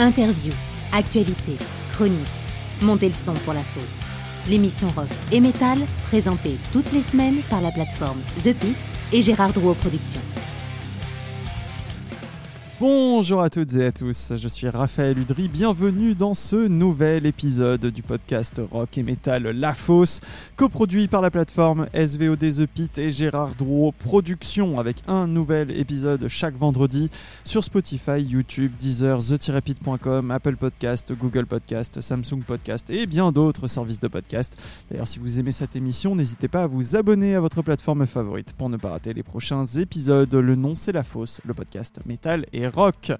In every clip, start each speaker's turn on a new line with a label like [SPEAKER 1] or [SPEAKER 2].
[SPEAKER 1] Interview, actualité, chronique. Montez le son pour la fosse. L'émission rock et métal, présentée toutes les semaines par la plateforme The Pit et Gérard Drouot Productions.
[SPEAKER 2] Bonjour à toutes et à tous, je suis Raphaël Udry, bienvenue dans ce nouvel épisode du podcast rock et metal La Fosse, coproduit par la plateforme SVOD The Pit et Gérard Drouot Productions, avec un nouvel épisode chaque vendredi sur Spotify, YouTube, Deezer, the-pit.com, Apple Podcast, Google Podcast, Samsung Podcast et bien d'autres services de podcast. D'ailleurs, si vous aimez cette émission, n'hésitez pas à vous abonner à votre plateforme favorite pour ne pas rater les prochains épisodes. Le nom c'est La Fosse, le podcast métal et rock.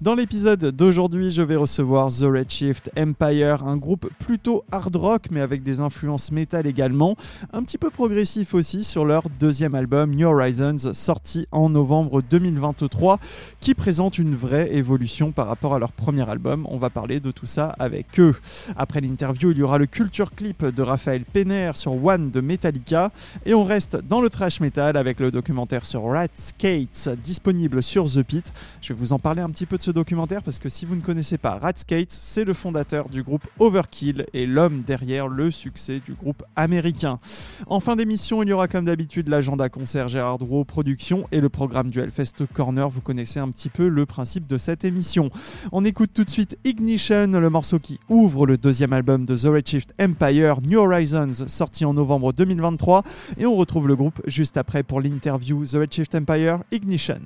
[SPEAKER 2] Dans l'épisode d'aujourd'hui, je vais recevoir The Redshift Empire, un groupe plutôt hard rock mais avec des influences métal également, un petit peu progressif aussi sur leur deuxième album New Horizons sorti en novembre 2023 qui présente une vraie évolution par rapport à leur premier album. On va parler de tout ça avec eux. Après l'interview, il y aura le culture clip de Raphaël Penner sur One de Metallica et on reste dans le trash metal avec le documentaire sur Rat Skates disponible sur The Pit. Je vais vous en parler un petit peu de ce documentaire parce que si vous ne connaissez pas Rat Skates, c'est le fondateur du groupe Overkill et l'homme derrière le succès du groupe américain. En fin d'émission, il y aura comme d'habitude l'agenda concert Gérard Drouot Productions et le programme du Hellfest Corner. Vous connaissez un petit peu le principe de cette émission. On écoute tout de suite Ignition, le morceau qui ouvre le deuxième album de The Redshift Empire, New Horizons, sorti en novembre 2023. Et on retrouve le groupe juste après pour l'interview The Redshift Empire Ignition.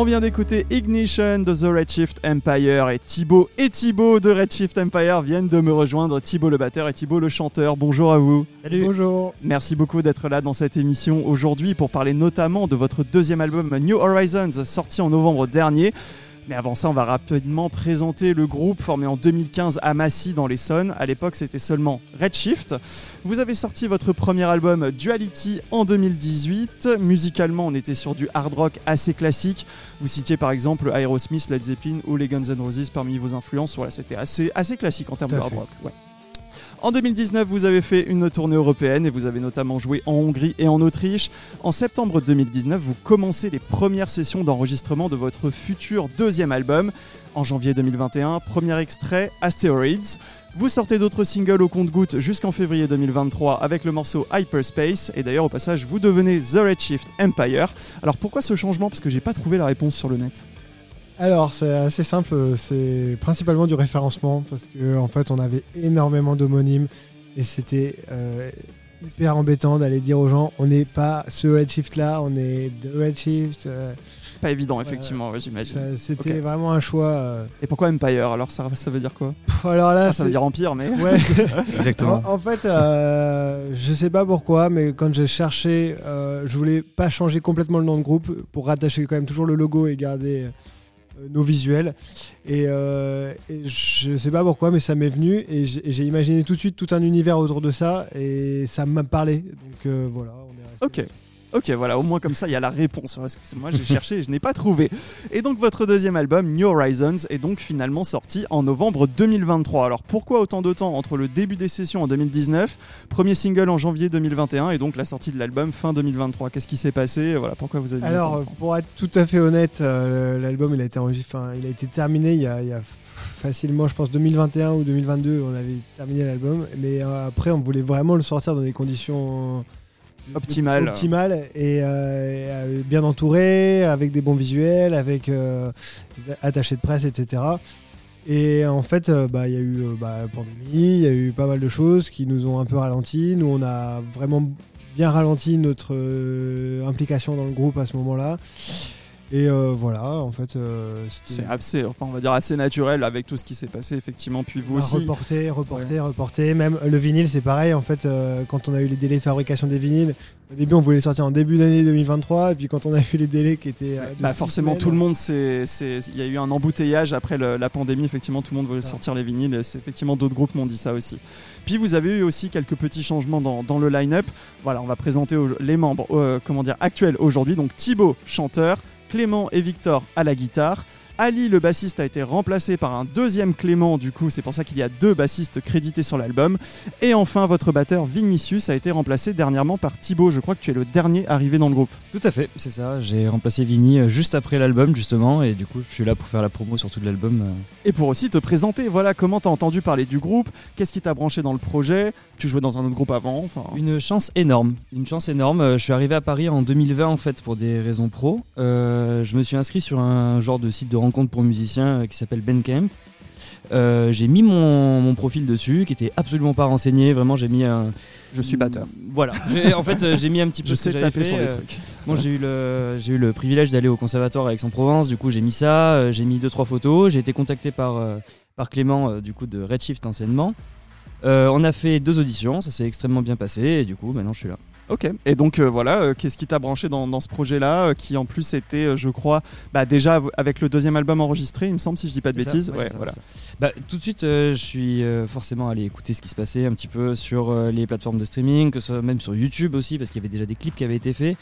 [SPEAKER 2] On vient d'écouter Ignition de The Redshift Empire et Thibaut et Thibaut de Redshift Empire viennent de me rejoindre, Thibaut le batteur et Thibaut le chanteur. Bonjour à vous.
[SPEAKER 3] Bonjour.
[SPEAKER 2] Merci beaucoup d'être là dans cette émission aujourd'hui pour parler notamment de votre deuxième album New Horizons sorti en novembre dernier. Mais avant ça, on va rapidement présenter le groupe formé en 2015 à Massy dans l'Essonne. À l'époque, c'était seulement Redshift. Vous avez sorti votre premier album Duality en 2018. Musicalement, on était sur du hard rock assez classique. Vous citiez par exemple Aerosmith, Led Zeppelin ou les Guns N' Roses parmi vos influences. Voilà, c'était assez, assez classique en termes de hard rock. Ouais. En 2019, vous avez fait une tournée européenne et vous avez notamment joué en Hongrie et en Autriche. En septembre 2019, vous commencez les premières sessions d'enregistrement de votre futur deuxième album. En janvier 2021, premier extrait, Asteroids. Vous sortez d'autres singles au compte-gouttes jusqu'en février 2023 avec le morceau Hyperspace. Et d'ailleurs, au passage, vous devenez The Redshift Empire. Alors pourquoi ce changement? Parce que j'ai pas trouvé la réponse sur le net.
[SPEAKER 3] Alors, c'est assez simple, c'est principalement du référencement parce que en fait, on avait énormément d'homonymes et c'était euh, hyper embêtant d'aller dire aux gens on n'est pas ce Redshift là, on est de Redshift. euh,
[SPEAKER 2] Pas évident, effectivement, ouais, j'imagine.
[SPEAKER 3] C'était vraiment un choix. euh.
[SPEAKER 2] Et pourquoi Empire Alors ça, ça veut dire quoi?
[SPEAKER 3] Pff, alors là,
[SPEAKER 2] Ah, Ça veut dire empire, mais.
[SPEAKER 3] Ouais.
[SPEAKER 4] Exactement.
[SPEAKER 3] En, en fait, euh, je sais pas pourquoi, mais quand j'ai cherché, euh, je voulais pas changer complètement le nom de groupe pour rattacher quand même toujours le logo et garder euh, nos visuels. Et, euh, et je sais pas pourquoi, mais ça m'est venu et j'ai et j'ai imaginé tout de suite tout un univers autour de ça et ça m'a parlé. Donc euh, voilà, on est resté
[SPEAKER 2] Ok. Ok, voilà, au moins comme ça, il y a la réponse. Parce que moi, j'ai cherché et je n'ai pas trouvé. Et donc, votre deuxième album, New Horizons, est donc finalement sorti en novembre 2023. Alors, pourquoi autant de temps entre le début des sessions en 2019, premier single en janvier 2021 et donc la sortie de l'album fin 2023 Qu'est-ce qui s'est passé? Voilà, pourquoi vous avez
[SPEAKER 3] Alors, pour être tout à fait honnête, euh, l'album il a été enregistré, enfin, il a été terminé il y a, il y a facilement, je pense 2021 ou 2022, on avait terminé l'album, mais euh, après on voulait vraiment le sortir dans des conditions
[SPEAKER 2] Optimales.
[SPEAKER 3] optimales et, euh, euh, bien entouré, avec des bons visuels, avec euh, des attachés de presse, etc. Et en fait, euh, bah, il y a eu bah, la pandémie, il y a eu pas mal de choses qui nous ont un peu ralenti. Nous, on a vraiment bien ralenti notre implication dans le groupe à ce moment-là. Et euh, voilà, en fait, euh,
[SPEAKER 2] C'est assez, enfin, on va dire assez naturel avec tout ce qui s'est passé, effectivement. Puis vous
[SPEAKER 3] bah,
[SPEAKER 2] aussi.
[SPEAKER 3] reporter, reporter, reporter. Même le vinyle, c'est pareil. En fait, euh, quand on a eu les délais de fabrication des vinyles, au début, on voulait sortir en début d'année 2023. Et puis quand on a eu les délais qui étaient. de
[SPEAKER 2] Bah forcément,
[SPEAKER 3] semaines,
[SPEAKER 2] tout le monde, c'est, c'est- il y a eu un embouteillage après le- la pandémie. Effectivement, tout le monde voulait sortir les vinyles. c'est effectivement, d'autres groupes m'ont dit ça aussi. Puis vous avez eu aussi quelques petits changements dans, dans le line-up. Voilà, on va présenter les membres, comment dire, actuels aujourd'hui. Donc Thibaut, chanteur, Clément et Victor à la guitare. Ali, le bassiste, a été remplacé par un deuxième Clément, du coup, c'est pour ça qu'il y a deux bassistes crédités sur l'album. Et enfin, votre batteur Vinicius a été remplacé dernièrement par Thibaut. Je crois que tu es le dernier arrivé dans le groupe.
[SPEAKER 4] Tout à fait, c'est ça. J'ai remplacé Vini euh, juste après l'album, justement, et du coup, je suis là pour faire la promo sur tout l'album. euh.
[SPEAKER 2] Et pour aussi te présenter, voilà, comment t'as entendu parler du groupe, qu'est-ce qui t'a branché dans le projet, tu jouais dans un autre groupe avant.
[SPEAKER 4] Une chance énorme, une chance énorme. Euh, Je suis arrivé à Paris en 2020 en fait pour des raisons pro. Euh, je me suis inscrit sur un genre de site de rencontre pour musiciens euh, qui s'appelle Bandcamp. Euh, j'ai mis mon, mon profil dessus, qui était absolument pas renseigné. Vraiment, j'ai mis un.
[SPEAKER 2] Je suis batteur.
[SPEAKER 4] Voilà. En fait, euh, j'ai mis un petit peu
[SPEAKER 2] Je sais taper
[SPEAKER 4] fait,
[SPEAKER 2] sur des
[SPEAKER 4] euh,
[SPEAKER 2] trucs.
[SPEAKER 4] Moi, j'ai eu le j'ai eu le privilège d'aller au conservatoire avec Aix-en-Provence. Du coup, j'ai mis ça. j'ai mis deux trois photos. J'ai été contacté par par Clément du coup de Redshift enseignement. Euh, on a fait deux auditions, ça s'est extrêmement bien passé et du coup maintenant je suis là.
[SPEAKER 2] Ok, et donc euh, voilà, euh, qu'est-ce qui t'a branché dans, dans ce projet-là, euh, qui en plus était, je crois, bah, déjà av- avec le deuxième album enregistré, il me semble, si je dis pas de
[SPEAKER 4] ça,
[SPEAKER 2] bêtises.
[SPEAKER 4] ouais,
[SPEAKER 2] Ouais,
[SPEAKER 4] c'est ça,
[SPEAKER 2] voilà.
[SPEAKER 4] c'est ça. Bah, tout de suite, je suis forcément allé écouter ce qui se passait un petit peu sur les plateformes de streaming, que ce soit même sur YouTube aussi, parce qu'il y avait déjà des clips qui avaient été faits.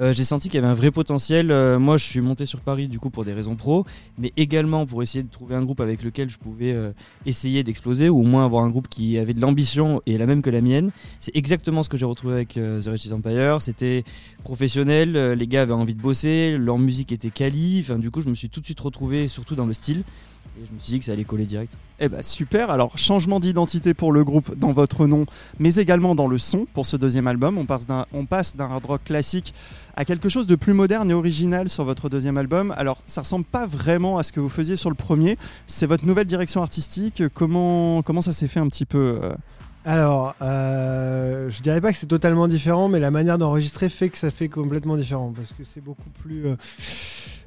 [SPEAKER 4] Euh, j'ai senti qu'il y avait un vrai potentiel. Euh, moi, je suis monté sur Paris du coup pour des raisons pro, mais également pour essayer de trouver un groupe avec lequel je pouvais euh, essayer d'exploser, ou au moins avoir un groupe qui avait de l'ambition et la même que la mienne. C'est exactement ce que j'ai retrouvé avec The Wretched Empire. C'était professionnel, les gars avaient envie de bosser, leur musique était quali. Enfin, du coup, je me suis tout de suite retrouvé, surtout dans le style. Et je me suis dit que ça allait coller direct.
[SPEAKER 2] Eh ben super, alors changement d'identité pour le groupe dans votre nom, mais également dans le son pour ce deuxième album. On passe d'un, hard rock classique à quelque chose de plus moderne et original sur votre deuxième album. Alors ça ressemble pas vraiment à ce que vous faisiez sur le premier. C'est votre nouvelle direction artistique. Comment, comment ça s'est fait un petit peu euh
[SPEAKER 3] Alors, euh, je dirais pas que c'est totalement différent, mais la manière d'enregistrer fait que ça fait complètement différent parce que c'est beaucoup plus euh,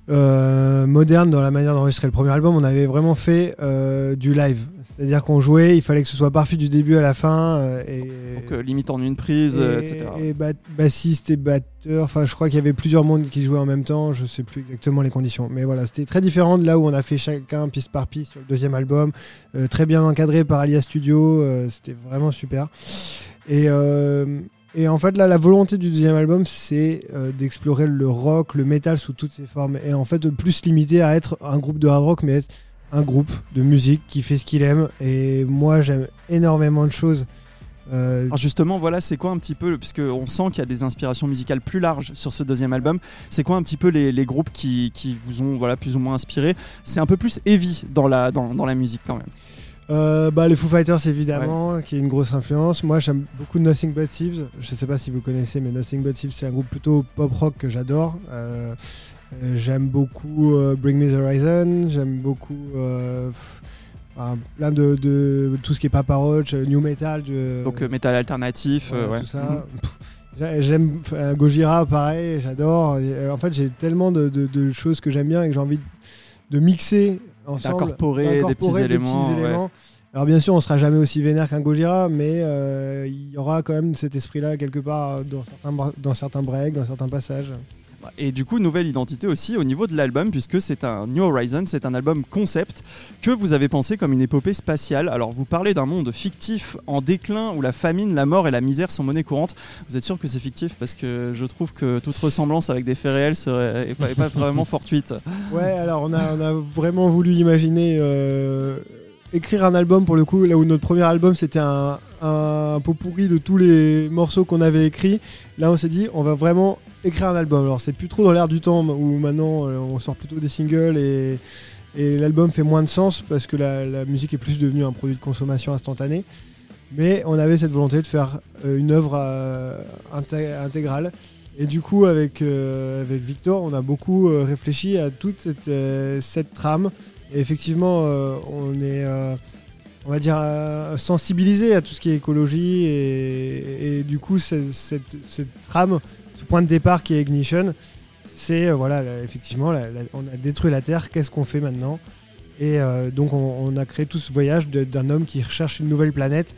[SPEAKER 3] euh, moderne dans la manière d'enregistrer. Le premier album, on avait vraiment fait euh, du live, c'est-à-dire qu'on jouait, il fallait que ce soit parfait du début à la fin euh, et
[SPEAKER 2] Donc euh, limite en une prise, euh,
[SPEAKER 3] et,
[SPEAKER 2] etc.
[SPEAKER 3] et bat- bassiste et batteur. Enfin, je crois qu'il y avait plusieurs mondes qui jouaient en même temps. Je sais plus exactement les conditions, mais voilà, c'était très différent de là où on a fait chacun piste par piste sur le deuxième album, Euh, très bien encadré par Alia Studio. euh, c'était vraiment super. Et euh, et en fait, là, la volonté du deuxième album, c'est euh, d'explorer le rock, le metal sous toutes ses formes. Et en fait, de plus limiter à être un groupe de hard rock, mais être un groupe de musique qui fait ce qu'il aime. Et moi, j'aime énormément de choses. Euh,
[SPEAKER 2] Alors justement, voilà, c'est quoi un petit peu, puisque on sent qu'il y a des inspirations musicales plus larges sur ce deuxième album, c'est quoi un petit peu les, les groupes qui, qui vous ont voilà, plus ou moins inspiré? C'est un peu plus heavy dans la, dans, dans la musique quand même.
[SPEAKER 3] Euh, bah, les Foo Fighters évidemment, qui est une grosse influence. Moi j'aime beaucoup Nothing But Thieves. Je sais pas si vous connaissez, mais Nothing But Thieves c'est un groupe plutôt pop rock que j'adore. Euh, j'aime beaucoup euh, Bring Me the Horizon. J'aime beaucoup euh, enfin, plein de, de tout ce qui est Papa Roach, euh, New Metal. de-
[SPEAKER 2] Donc euh, métal alternatif,
[SPEAKER 3] voilà,
[SPEAKER 2] euh, ouais.
[SPEAKER 3] tout ça. J'a- J'aime Gojira, pareil, j'adore. Euh, En fait, j'ai tellement de, choses que j'aime bien et que j'ai envie de, mixer ensemble,
[SPEAKER 2] D'incorporer des petits
[SPEAKER 3] d'incorporer
[SPEAKER 2] éléments, ouais.
[SPEAKER 3] éléments. Alors bien sûr, on sera jamais aussi vénère qu'un Gojira, mais euh, il y aura quand même cet esprit-là quelque part dans certains, dans certains breaks, dans certains passages.
[SPEAKER 2] Et du coup, nouvelle identité aussi au niveau de l'album, puisque c'est un New Horizon, c'est un album concept que vous avez pensé comme une épopée spatiale. Alors, vous parlez d'un monde fictif en déclin où la famine, la mort et la misère sont monnaie courante. Vous êtes sûr que c'est fictif? Parce que je trouve que toute ressemblance avec des faits réels serait est pas, est pas vraiment fortuite.
[SPEAKER 3] Ouais, alors on a, on a vraiment voulu imaginer euh, écrire un album pour le coup, là où notre premier album c'était un, un pot pourri de tous les morceaux qu'on avait écrits. Là on s'est dit on va vraiment écrire un album. Alors c'est plus trop dans l'air du temps où maintenant euh, on sort plutôt des singles et, l'album fait moins de sens parce que la, musique est plus devenue un produit de consommation instantané. Mais on avait cette volonté de faire euh, une œuvre euh, inté- intégrale. Et du coup, avec, avec Victor, on a beaucoup réfléchi à toute cette, cette trame. Et effectivement, on est, on va dire, sensibilisé à tout ce qui est écologie. Et, du coup, cette, cette trame, ce point de départ qui est Ignition, c'est, euh, voilà, là, effectivement, on a détruit la Terre, qu'est-ce qu'on fait maintenant? Et euh, donc, on, on a créé tout ce voyage d'un homme qui recherche une nouvelle planète.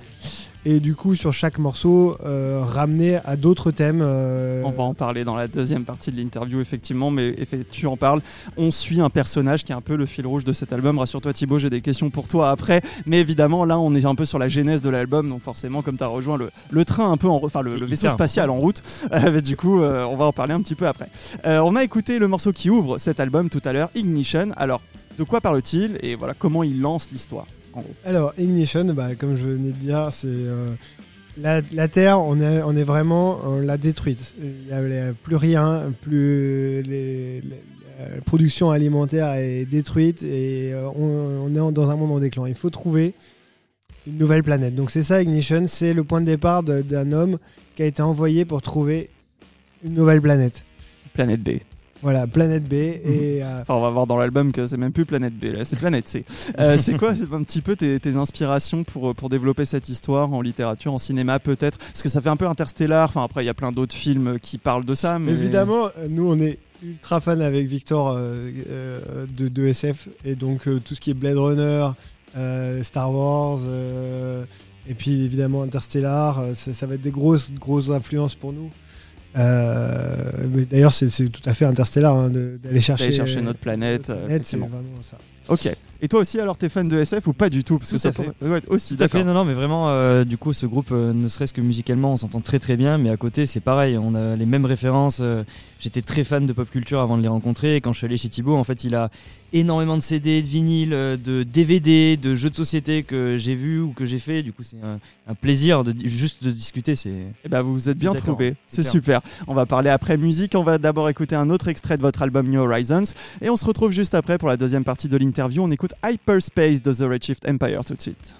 [SPEAKER 3] Et du coup, sur chaque morceau, euh, ramener à d'autres thèmes. euh,
[SPEAKER 2] On va en parler dans la deuxième partie de l'interview, effectivement, mais tu en parles. On suit un personnage qui est un peu le fil rouge de cet album. Rassure-toi, Thibaut, j'ai des questions pour toi après. Mais évidemment, là, on est un peu sur la genèse de l'album, donc forcément, comme tu as rejoint le, le train un peu en route, enfin le, vaisseau spatial en route, euh, du coup, euh, on va en parler un petit peu après. Euh, on a écouté le morceau qui ouvre cet album tout à l'heure, Ignition. Alors, de quoi parle-t-il et voilà comment il lance l'histoire en gros.
[SPEAKER 3] Alors, Ignition, bah, comme je venais de dire, c'est euh, la, la Terre, on est, on est vraiment, on l'a détruite. Il n'y a, plus rien, plus les- les- la production alimentaire est détruite et euh, on, on est dans un monde en déclin. Il faut trouver une nouvelle planète. Donc c'est ça, Ignition, c'est le point de départ d'un homme qui a été envoyé pour trouver une nouvelle planète.
[SPEAKER 2] Planète B.
[SPEAKER 3] Voilà, planète B. Et euh,
[SPEAKER 2] Enfin, on va voir dans l'album que c'est même plus Planète B, là, c'est Planète C. Euh, c'est quoi c'est un petit peu tes, tes inspirations pour, pour développer cette histoire en littérature, en cinéma peut-être? Parce que ça fait un peu interstellar, enfin après il y a plein d'autres films qui parlent de ça, mais...
[SPEAKER 3] Évidemment, euh, nous on est ultra fan avec Victor euh, euh, de, de SF et donc euh, tout ce qui est Blade Runner, euh, Star Wars euh, et puis évidemment Interstellar, euh, ça, ça va être des grosses grosses influences pour nous. Euh, D'ailleurs, c'est tout à fait Interstellar hein, d'aller chercher,
[SPEAKER 2] notre planète,
[SPEAKER 3] planète, c'est vraiment ça.
[SPEAKER 2] Ok. Et toi aussi, alors t'es fan de SF ou pas du tout? Parce que ça
[SPEAKER 4] fait.
[SPEAKER 2] pourrait- ouais, aussi,
[SPEAKER 4] Tout à fait, non, non, mais vraiment, euh, du coup, ce groupe, euh, ne serait-ce que musicalement, on s'entend très très bien, mais à côté, c'est pareil, on a les mêmes références. euh, J'étais très fan de pop culture avant de les rencontrer, et quand je suis allé chez Thibaut, en fait, il a énormément de CD, de vinyles, euh, de DVD, de jeux de société que j'ai vus ou que j'ai fait. Du coup, c'est un, un plaisir de juste de discuter. C'est
[SPEAKER 2] Eh ben, vous vous êtes bien trouvés, c'est
[SPEAKER 4] super.
[SPEAKER 2] super. On va parler après musique, on va d'abord écouter un autre extrait de votre album New Horizons, et on se retrouve juste après pour la deuxième partie de l'interview. On écoute hyperspace does the Redshift Empire
[SPEAKER 5] to treat.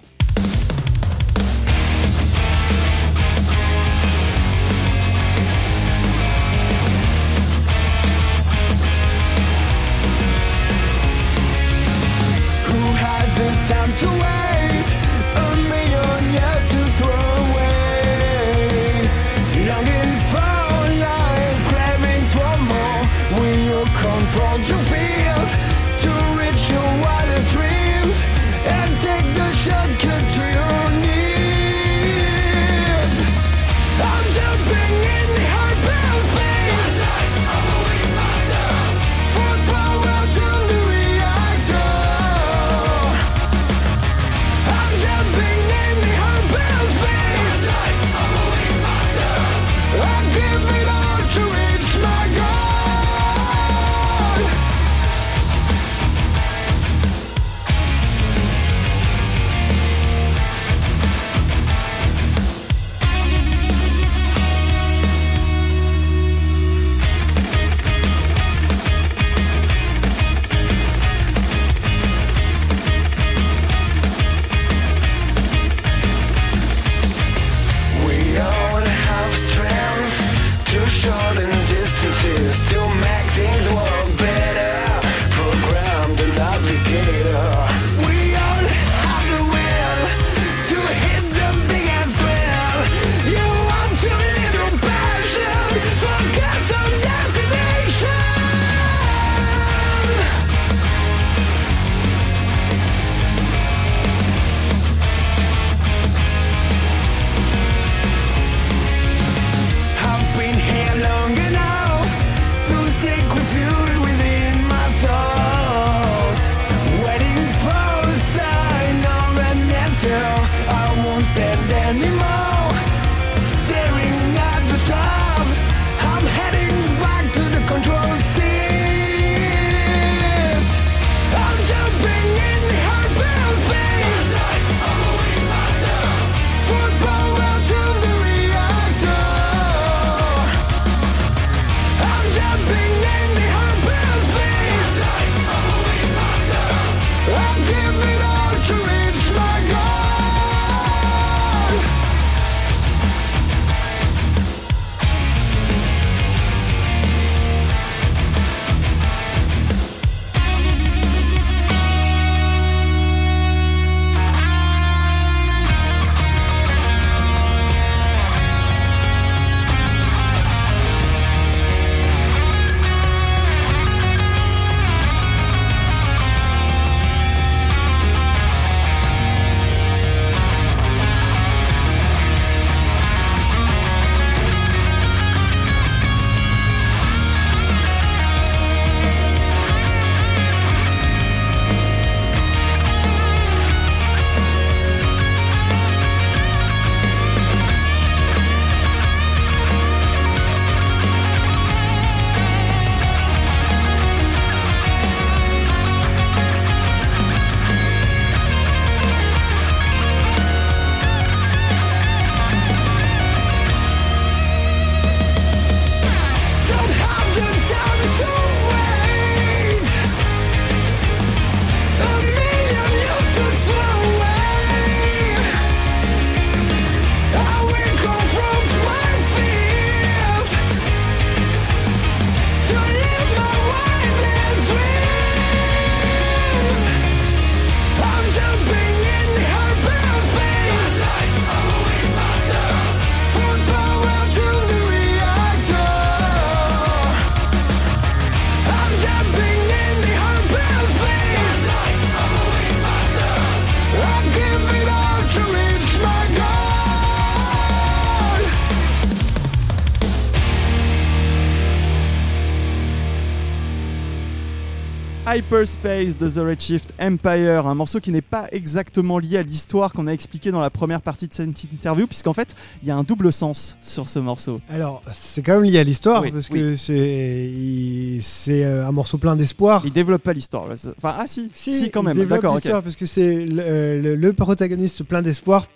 [SPEAKER 5] Hyperspace
[SPEAKER 2] de The Redshift Empire, un morceau qui n'est pas exactement lié à l'histoire qu'on a expliqué dans la première partie de cette interview, puisqu'en fait, il y a un double sens sur ce morceau.
[SPEAKER 3] Alors, c'est quand même lié à l'histoire, parce que c'est, euh, un morceau plein d'espoir.
[SPEAKER 2] Il développe pas l'histoire. Enfin, ah si, si, si
[SPEAKER 3] quand
[SPEAKER 2] même. Il développe
[SPEAKER 3] l'histoire, parce que c'est le, euh, protagoniste plein d'espoir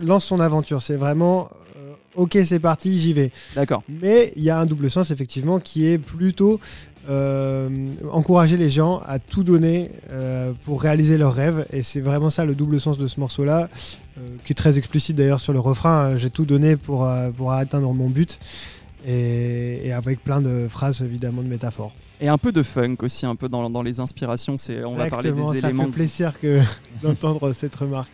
[SPEAKER 3] lance son aventure. C'est vraiment ok, c'est parti, j'y vais.
[SPEAKER 2] D'accord.
[SPEAKER 3] Mais il y a un double sens effectivement qui est plutôt euh, encourager les gens à tout donner euh, pour réaliser leurs rêves. Et c'est vraiment ça le double sens de ce morceau-là, euh, qui est très explicite d'ailleurs sur le refrain. J'ai tout donné pour, pour atteindre mon but. Et, et avec plein de phrases évidemment de métaphores.
[SPEAKER 2] Et un peu de funk aussi, un peu dans, dans les inspirations. C'est, on va parler des
[SPEAKER 3] ça
[SPEAKER 2] éléments.
[SPEAKER 3] fait plaisir que d'entendre cette remarque.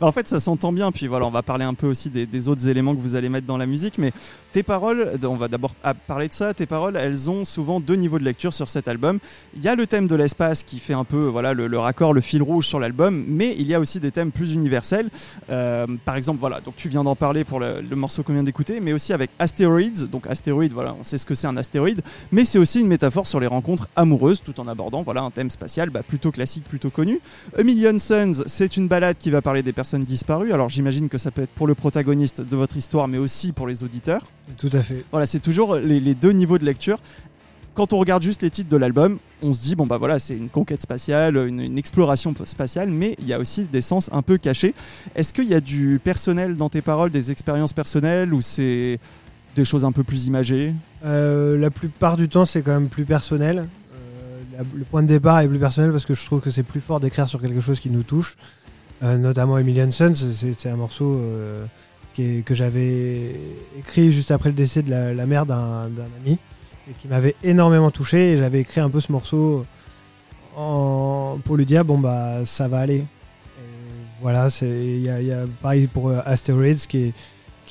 [SPEAKER 2] Bah, en fait, ça s'entend bien. Puis voilà, on va parler un peu aussi des, des autres éléments que vous allez mettre dans la musique. Mais tes paroles, on va d'abord parler de ça. Tes paroles, elles ont souvent deux niveaux de lecture sur cet album. Il y a le thème de l'espace qui fait un peu voilà le, raccord, le fil rouge sur l'album. Mais il y a aussi des thèmes plus universels. Euh, par exemple, voilà, donc tu viens d'en parler pour le, morceau qu'on vient d'écouter, mais aussi avec Asteroids. Donc astéroïde, voilà, on sait ce que c'est un astéroïde. Mais c'est aussi une métaphore sur les rencontres amoureuses, tout en abordant voilà un thème spatial bah, plutôt classique, plutôt connu. A Million Suns, c'est une balade qui va parler des personnes disparues. Alors j'imagine que ça peut être pour le protagoniste de votre histoire, mais aussi pour les auditeurs.
[SPEAKER 3] Tout à fait.
[SPEAKER 2] Voilà, c'est toujours les, les deux niveaux de lecture. Quand on regarde juste les titres de l'album, on se dit bon bah voilà, c'est une conquête spatiale, une, une exploration spatiale, mais il y a aussi des sens un peu cachés. Est-ce qu'il y a du personnel dans tes paroles, des expériences personnelles, ou c'est des choses un peu plus imagées?
[SPEAKER 3] Euh, la plupart du temps, c'est quand même plus personnel. Euh, le point de départ est plus personnel parce que je trouve que c'est plus fort d'écrire sur quelque chose qui nous touche. Euh, notamment Emilian Sons, c'est c'est un morceau que j'avais écrit juste après le décès de la, mère d'un ami et qui m'avait énormément touché. Et j'avais écrit un peu ce morceau pour lui dire bon bah ça va aller. Voilà, c'est y a, y a pareil pour euh, Asteroids qui est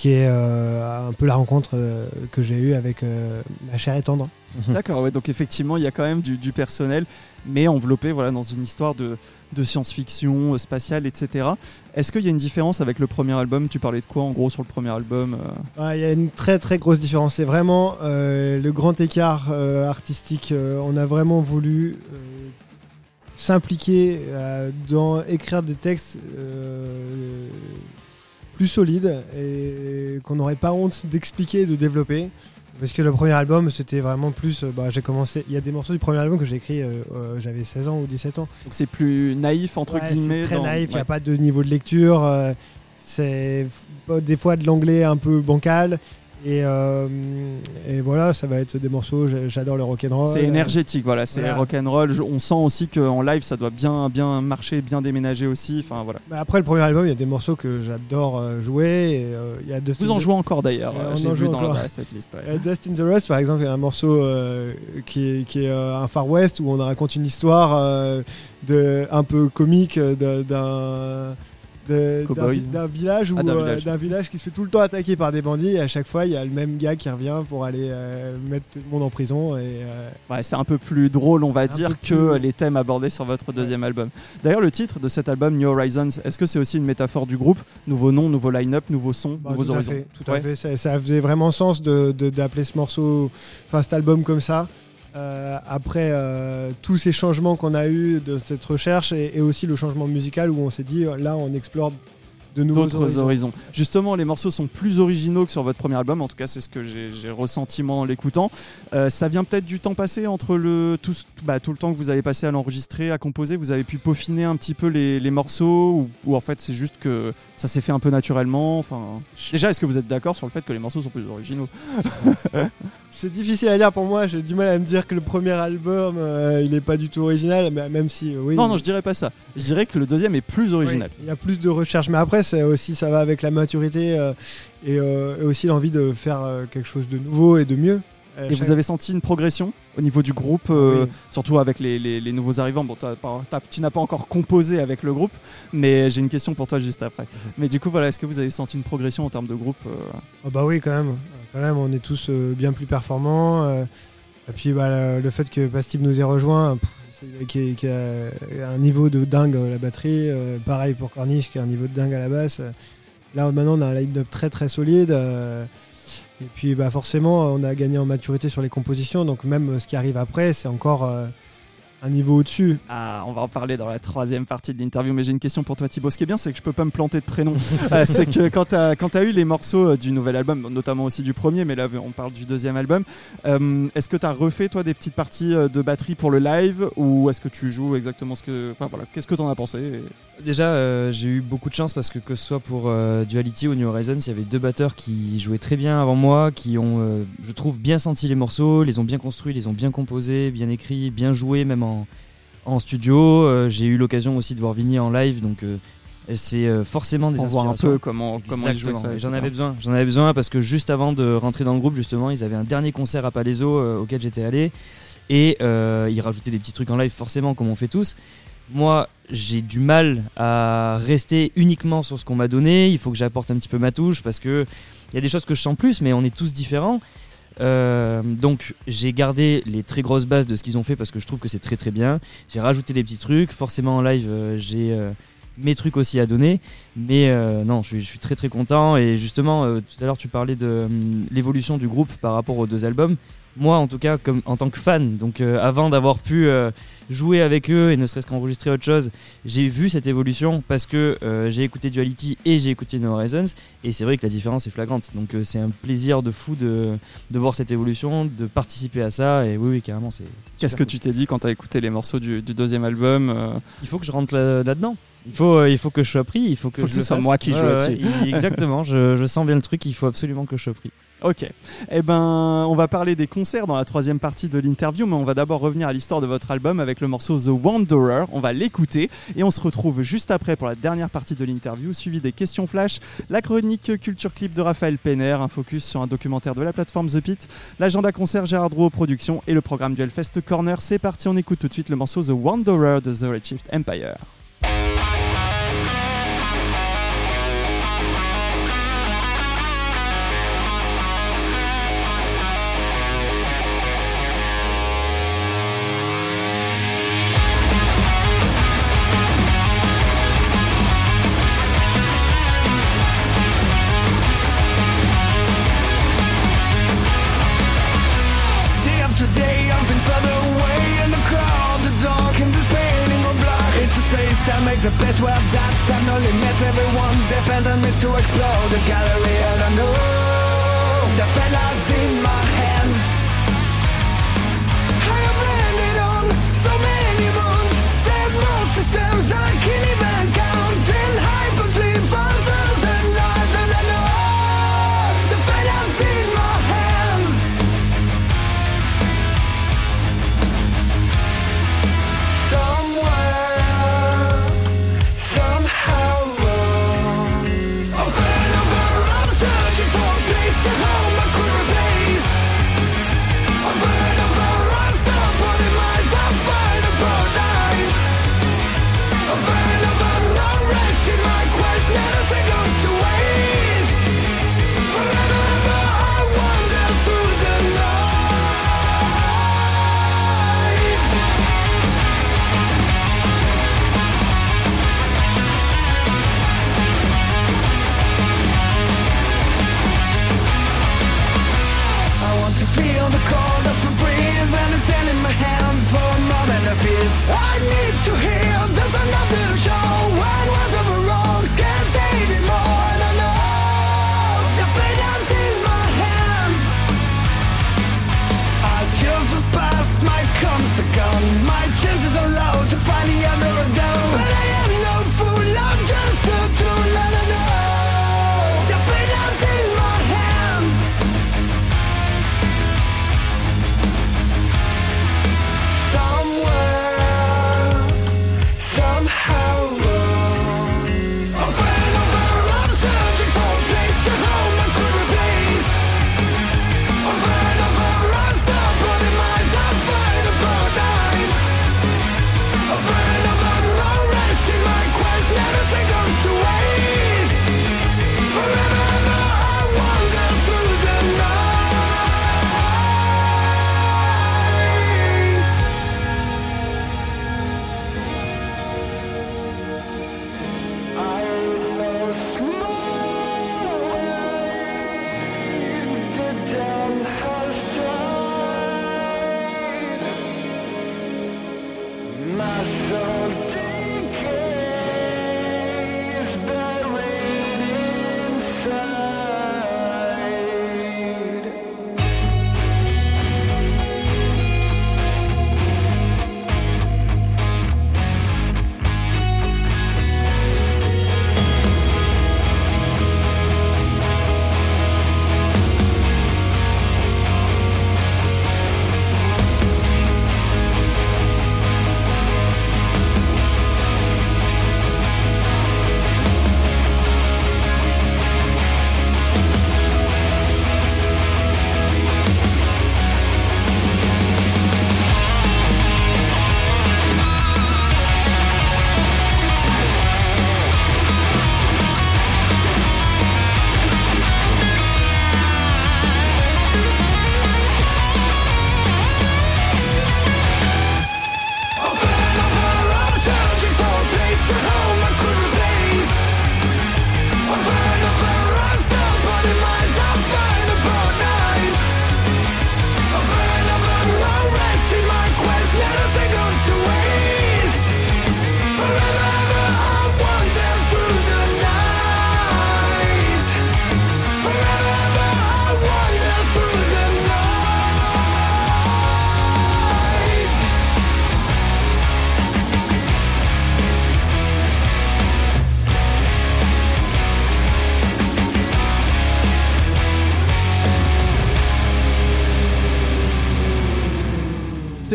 [SPEAKER 3] qui est euh, un peu la rencontre euh, que j'ai eue avec euh, ma chère et tendre.
[SPEAKER 2] D'accord, ouais, donc effectivement, il y a quand même du, du personnel, mais enveloppé voilà, dans une histoire de, de science-fiction, euh, spatiale, etc. Est-ce qu'il y a une différence avec le premier album? Tu parlais de quoi en gros sur le premier album
[SPEAKER 3] Ouais, Il y a une très très grosse différence. C'est vraiment euh, le grand écart euh, artistique. Euh, on a vraiment voulu euh, s'impliquer euh, dans écrire des textes euh, plus solides et qu'on n'aurait pas honte d'expliquer et de développer. Parce que le premier album, c'était vraiment plus. euh, Bah, j'ai commencé. Il y a des morceaux du premier album que j'ai écrit. euh, euh, J'avais 16 ans ou 17 ans.
[SPEAKER 2] Donc c'est plus naïf, entre
[SPEAKER 3] Ouais,
[SPEAKER 2] guillemets.
[SPEAKER 3] C'est très
[SPEAKER 2] dans-
[SPEAKER 3] naïf, il n'y a pas de niveau de lecture. euh, c'est des fois de l'anglais un peu bancal. Et, euh, et voilà, ça va être des morceaux, j'a- j'adore le rock'n'roll.
[SPEAKER 2] C'est énergétique, voilà, c'est
[SPEAKER 3] Voilà.
[SPEAKER 2] rock'n'roll. Je- On sent aussi qu'en live, ça doit bien, bien marcher, bien déménager aussi. Enfin voilà.
[SPEAKER 3] Bah, Après le premier album, il y a des morceaux que j'adore euh, jouer. Et, euh, il y a Dust
[SPEAKER 2] Vous en jouez encore d'ailleurs. Euh, J'ai
[SPEAKER 3] en
[SPEAKER 2] vu dans la- cette liste. ouais.
[SPEAKER 3] Dust in the Rust, par exemple, il y a un morceau qui est, qui est un Far West où on raconte une histoire de, un peu comique d'un. De- d'un village, où,
[SPEAKER 2] Ah, d'un
[SPEAKER 3] euh,
[SPEAKER 2] village.
[SPEAKER 3] qui se fait tout le temps attaquer par des bandits et à chaque fois il y a le même gars qui revient pour aller euh, mettre tout le monde en prison et euh,
[SPEAKER 2] Ouais, c'est un peu plus drôle, on va dire, que
[SPEAKER 3] plus-
[SPEAKER 2] les thèmes abordés sur votre deuxième album. D'ailleurs, le titre de cet album, New Horizons, est-ce que c'est aussi une métaphore du groupe? Nouveau nom, nouveau line-up, nouveau son,
[SPEAKER 3] bah,
[SPEAKER 2] nouveaux
[SPEAKER 3] tout à
[SPEAKER 2] horizons
[SPEAKER 3] fait, tout à fait. Ça, ça faisait vraiment sens de- de- d'appeler ce morceau, enfin cet album comme ça. Euh, après euh, tous ces changements qu'on a eu de cette recherche et, et aussi le changement musical où on s'est dit euh, là on explore de nouveaux
[SPEAKER 2] D'autres
[SPEAKER 3] horizons.
[SPEAKER 2] horizons. Justement, les morceaux sont plus originaux que sur votre premier album. En tout cas, c'est ce que j'ai ressenti moi en l'écoutant. Euh, ça vient peut-être du temps passé entre le tout, bah, tout le temps que vous avez passé à l'enregistrer, à composer. Vous avez pu peaufiner un petit peu les, les morceaux ou, ou en fait c'est juste que ça s'est fait un peu naturellement. Enfin, déjà, est-ce que vous êtes d'accord sur le fait que les morceaux sont plus originaux?
[SPEAKER 3] C'est difficile à dire pour moi, j'ai du mal à me dire que le premier album euh, il est pas du tout original, mais même si euh, oui.
[SPEAKER 2] Non, non, je dirais pas ça. Je dirais que le deuxième est plus original.
[SPEAKER 3] Oui, il y a plus de recherche, mais après, c'est aussi, ça va avec la maturité euh, et, et aussi l'envie de faire quelque chose de nouveau et de mieux.
[SPEAKER 2] Et
[SPEAKER 3] chaque-
[SPEAKER 2] vous avez senti une progression au niveau du groupe,
[SPEAKER 3] Oui.
[SPEAKER 2] surtout avec les, les- les nouveaux arrivants? Bon, tu n'as pas encore composé avec le groupe, mais j'ai une question pour toi juste après. Mais du coup, voilà, est-ce que vous avez senti une progression en termes de groupe
[SPEAKER 3] Ah bah oui, quand même. Quand même, on est tous euh, bien plus performants. euh, et puis bah, le, fait que Bastille nous ait rejoint, qui, a un niveau de dingue euh, la batterie. euh, pareil pour Corniche, qui a un niveau de dingue à la basse. Là, maintenant, on a un line-up très très solide. et puis bah, forcément, on a gagné en maturité sur les compositions. Donc même ce qui arrive après, c'est encore, un niveau au-dessus.
[SPEAKER 2] Ah, on va en parler dans la troisième partie de l'interview, mais j'ai une question pour toi Thibaut. Ce qui est bien, c'est que je peux pas me planter de prénom. Euh, c'est que quand tu as, eu les morceaux euh, du nouvel album, notamment aussi du premier, mais là on parle du deuxième album, euh, est-ce que tu as refait toi des petites parties de batterie pour le live ou est-ce que tu joues exactement ce que... Enfin voilà, qu'est-ce que tu en as pensé?
[SPEAKER 4] Déjà, euh, j'ai eu beaucoup de chance parce que que ce soit pour euh, Duality ou New Horizons, il y avait deux batteurs qui jouaient très bien avant moi, qui ont, euh, je trouve, bien senti les morceaux, les ont bien construits, les ont bien composés, bien écrits, bien joués, même en, en studio. Euh, j'ai eu l'occasion aussi de voir Vinny en live, donc euh, c'est euh, forcément des
[SPEAKER 2] On voit un
[SPEAKER 4] inspirations.
[SPEAKER 2] peu comment, comment ils jouent ça.
[SPEAKER 4] J'en avais besoin. J'en avais besoin parce que juste avant de rentrer dans le groupe, justement, ils avaient un dernier concert à Palaiso euh, auquel j'étais allé. Et euh, ils rajoutaient des petits trucs en live, forcément, comme on fait tous. Moi, j'ai du mal à rester uniquement sur ce qu'on m'a donné. Il faut que j'apporte un petit peu ma touche parce que il y a des choses que je sens plus, mais on est tous différents. Euh, donc j'ai gardé les très grosses bases de ce qu'ils ont fait parce que je trouve que c'est très très bien. J'ai rajouté des petits trucs. Forcément en live, euh, j'ai euh, mes trucs aussi à donner. Mais non, je suis, je suis très très content. Et justement, tout à l'heure tu parlais de l'évolution du groupe par rapport aux deux albums. Moi, en tout cas, comme en tant que fan, donc avant d'avoir pu jouer avec eux et ne serait-ce qu'enregistrer autre chose, j'ai vu cette évolution parce que euh, j'ai écouté Duality et j'ai écouté No Horizons. Et c'est vrai que la différence est flagrante. Donc euh, c'est un plaisir de fou de, de voir cette évolution, de participer à ça. Et oui, oui, carrément, c'est.
[SPEAKER 2] Qu'est-ce que tu t'es dit quand tu as écouté les morceaux du, du deuxième album euh.
[SPEAKER 4] Il faut que je rentre là- là-dedans. il, faut, il faut que je sois pris. Il faut que,
[SPEAKER 2] Faut que
[SPEAKER 4] je
[SPEAKER 2] ce soit moi qui joue là-dessus.
[SPEAKER 4] Exactement, je, je sens bien le truc. Il faut absolument que je sois pris.
[SPEAKER 2] Ok. Eh ben, on va parler des concerts dans la troisième partie de l'interview, mais on va d'abord revenir à l'histoire de votre album avec le morceau The Wanderer. On va l'écouter et on se retrouve juste après pour la dernière partie de l'interview, suivi des questions flash, la chronique culture clip de Raphaël Penner, un focus sur un documentaire de la plateforme The Pit, l'agenda concert Gérard Drouot Productions et le programme du Hellfest Corner. C'est parti, on écoute tout de suite le morceau The Wanderer de The Redshift Empire.
[SPEAKER 5] A pit where dots have no limits. Everyone depends on me to explode the gallery.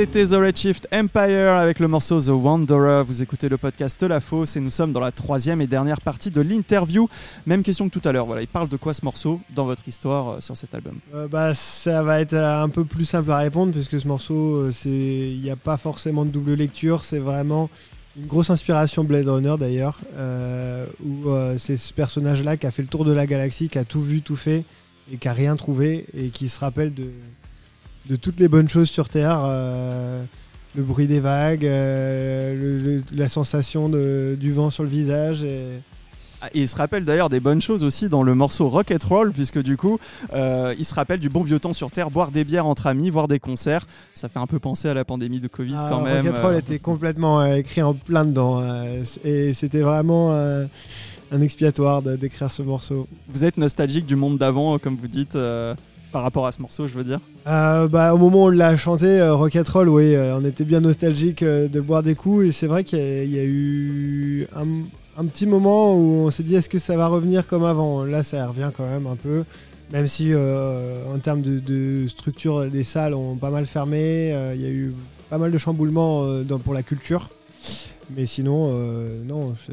[SPEAKER 2] C'était The Redshift Empire avec le morceau The Wanderer. Vous écoutez le podcast La Fosse et nous sommes dans la troisième et dernière partie de l'interview. Même question que tout à l'heure. Voilà, il parle de quoi ce morceau dans votre histoire euh, sur cet album?
[SPEAKER 3] Euh, bah, ça va être euh, un peu plus simple à répondre puisque ce morceau, c'est, il n'y a pas forcément de double lecture. C'est vraiment une grosse inspiration Blade Runner d'ailleurs, où c'est ce personnage-là qui a fait le tour de la galaxie, qui a tout vu, tout fait et qui a rien trouvé et qui se rappelle de, de toutes les bonnes choses sur Terre. euh, le bruit des vagues, euh, le- le- la sensation de- du vent sur le visage. Et...
[SPEAKER 2] Ah, Et il se rappelle d'ailleurs des bonnes choses aussi dans le morceau Rocket Roll, puisque du coup, euh, il se rappelle du bon vieux temps sur Terre, boire des bières entre amis, voir des concerts. Ça fait un peu penser à la pandémie de Covid
[SPEAKER 3] Ah,
[SPEAKER 2] quand même.
[SPEAKER 3] Rocket Roll était complètement euh, écrit en plein dedans. euh, et c'était vraiment un expiatoire d'écrire ce morceau.
[SPEAKER 2] Vous êtes nostalgique du monde d'avant, comme vous dites, par rapport à ce morceau, je veux dire
[SPEAKER 3] Euh, bah, au moment où on l'a chanté, euh, Rocket Roll, oui, euh, on était bien nostalgique euh, de boire des coups. Et c'est vrai qu'il y, a- eu un, petit moment où on s'est dit est-ce que ça va revenir comme avant? Là, ça revient quand même un peu. Même si euh, en termes de, structure, les salles ont pas mal fermé. Il y a eu pas mal de chamboulements pour la culture. Mais sinon, non, c'est-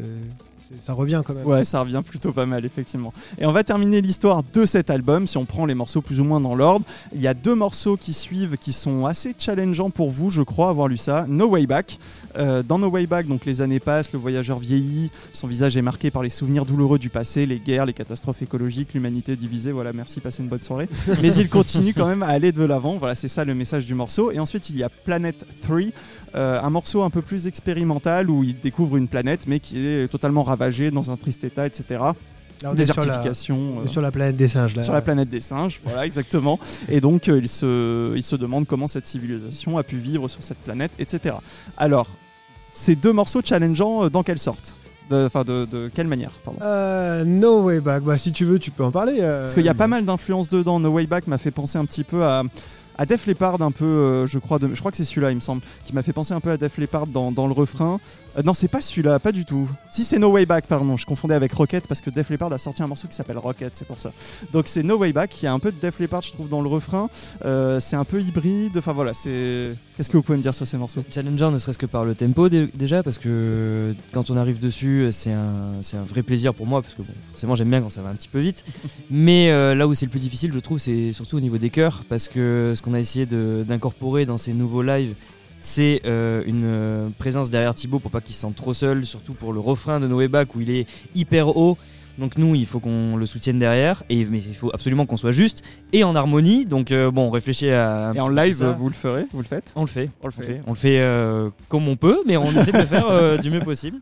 [SPEAKER 3] ça revient quand même.
[SPEAKER 2] Ouais, ça revient plutôt pas mal, effectivement. Et on va terminer l'histoire de cet album, si on prend les morceaux plus ou moins dans l'ordre. Il y a deux morceaux qui suivent qui sont assez challengeants pour vous, je crois, avoir lu ça. No Way Back. Euh, dans No Way Back, donc les années passent, le voyageur vieillit, son visage est marqué par les souvenirs douloureux du passé, les guerres, les catastrophes écologiques, l'humanité divisée. Voilà, merci, passez une bonne soirée. Mais il continue quand même à aller de l'avant. Voilà, c'est ça le message du morceau. Et ensuite, il y a Planet 3, euh, un morceau un peu plus expérimental où il découvre une planète, mais qui est totalement ravagée dans un triste état, etc.
[SPEAKER 3] Sur la-
[SPEAKER 2] Désertification. euh,
[SPEAKER 3] sur la planète des singes. Là.
[SPEAKER 2] sur la planète des singes, voilà exactement. Et donc euh, il, se, il se demande comment cette civilisation a pu vivre sur cette planète, etc. Alors, ces deux morceaux challengeants, euh, dans quelle sorte? De- Enfin, de, de quelle manière pardon?
[SPEAKER 3] Euh, no Way Back. Bah, si tu veux, tu peux en parler. euh.
[SPEAKER 2] Parce qu'il y a pas mal d'influences dedans. No Way Back m'a fait penser un petit peu à, à Def Leppard, un peu, euh, je crois, de, je crois que c'est celui-là, il me semble, qui m'a fait penser un peu à Def Leppard dans, dans le refrain. Euh, non, c'est pas celui-là, pas du tout. Si c'est No Way Back, pardon, je confondais avec Rocket parce que Def Leppard a sorti un morceau qui s'appelle Rocket, c'est pour ça. Donc c'est No Way Back, il y a un peu de Def Leppard, je trouve, dans le refrain. Euh, c'est un peu hybride. Enfin voilà, c'est. Qu'est-ce que vous pouvez me dire sur ces morceaux?
[SPEAKER 4] Challenger ne serait-ce que par le tempo dé- déjà parce que quand on arrive dessus c'est un, c'est un vrai plaisir pour moi parce que bon, forcément j'aime bien quand ça va un petit peu vite mais là où c'est le plus difficile je trouve c'est surtout au niveau des chœurs parce que ce qu'on a essayé d'incorporer dans ces nouveaux lives c'est euh, une euh, présence derrière Thibaut pour pas qu'il se sente trop seul surtout pour le refrain de Noé Back où il est hyper haut donc nous il faut qu'on le soutienne derrière et mais il faut absolument qu'on soit juste et en harmonie donc euh, bon on réfléchit à un
[SPEAKER 2] Et
[SPEAKER 4] petit
[SPEAKER 2] en live, vous le ferez Vous le faites?
[SPEAKER 4] On le fait,
[SPEAKER 2] On le fait.
[SPEAKER 4] On le fait euh, comme on peut, mais on essaie de le faire euh, du mieux possible.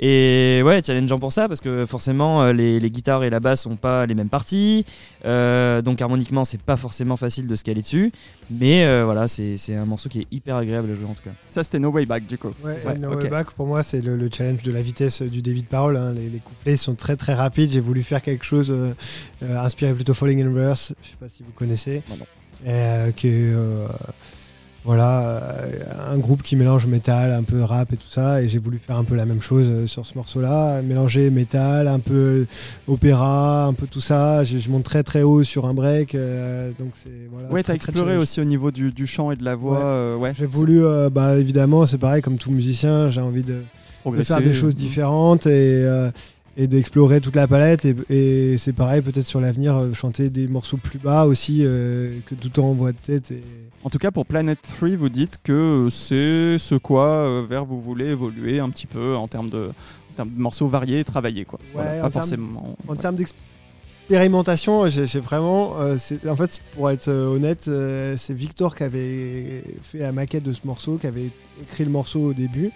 [SPEAKER 4] Et ouais, challengeant pour ça, parce que forcément, les, les guitares et la basse sont pas les mêmes parties. Euh, donc harmoniquement, c'est pas forcément facile de se caler dessus. Mais euh, voilà, c'est un morceau qui est hyper agréable à jouer en tout cas.
[SPEAKER 2] Ça, c'était No Way Back, du coup.
[SPEAKER 3] Ouais,
[SPEAKER 2] Ouais,
[SPEAKER 3] No
[SPEAKER 2] ok.
[SPEAKER 3] Way Back, pour moi, c'est le, le challenge de la vitesse du débit de parole. hein. Les, les couplets sont très très rapides. J'ai voulu faire quelque chose euh, euh, inspiré plutôt Falling in Reverse. Je sais pas si vous connaissez.
[SPEAKER 2] Non, non.
[SPEAKER 3] Euh, euh, voilà, un groupe qui mélange métal, un peu rap et tout ça. Et j'ai voulu faire un peu la même chose sur ce morceau-là. Mélanger métal, un peu opéra, un peu tout ça. Je, je monte très très haut sur un break. euh, donc c'est voilà.
[SPEAKER 2] Ouais, t'as exploré aussi au niveau du, du chant et de la voix.
[SPEAKER 3] Ouais.
[SPEAKER 2] euh, ouais.
[SPEAKER 3] J'ai voulu, euh, bah, évidemment, c'est pareil, comme tout musicien, j'ai envie de, de faire des choses différentes et, et d'explorer toute la palette. Et, et c'est pareil, peut-être sur l'avenir, euh, chanter des morceaux plus bas aussi, euh, que tout en voix de tête. Et...
[SPEAKER 2] En tout cas, pour Planet 3, vous dites que c'est ce quoi euh, vers vous voulez évoluer un petit peu en termes de, en termes de morceaux variés et travaillés. Quoi.
[SPEAKER 3] Ouais,
[SPEAKER 2] Voilà, pas
[SPEAKER 3] termes-
[SPEAKER 2] forcément.
[SPEAKER 3] En termes d'expérimentation, j'ai j'ai vraiment. euh, en fait, pour être euh, honnête, euh, c'est Victor qui avait fait la maquette de ce morceau, qui avait écrit le morceau au début.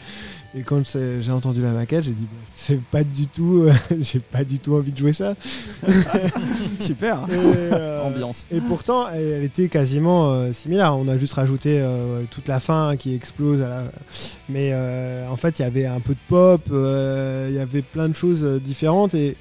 [SPEAKER 3] Et quand j'ai entendu la maquette, j'ai dit bah, c'est pas du tout. euh, j'ai pas du tout envie de jouer ça.
[SPEAKER 2] Super.
[SPEAKER 3] Et, euh,
[SPEAKER 2] Ambiance.
[SPEAKER 3] Et pourtant, elle, elle était quasiment similaire. On a juste rajouté toute la fin qui explose. À la... Mais en fait, il y avait un peu de pop, il y avait plein de choses différentes. Et,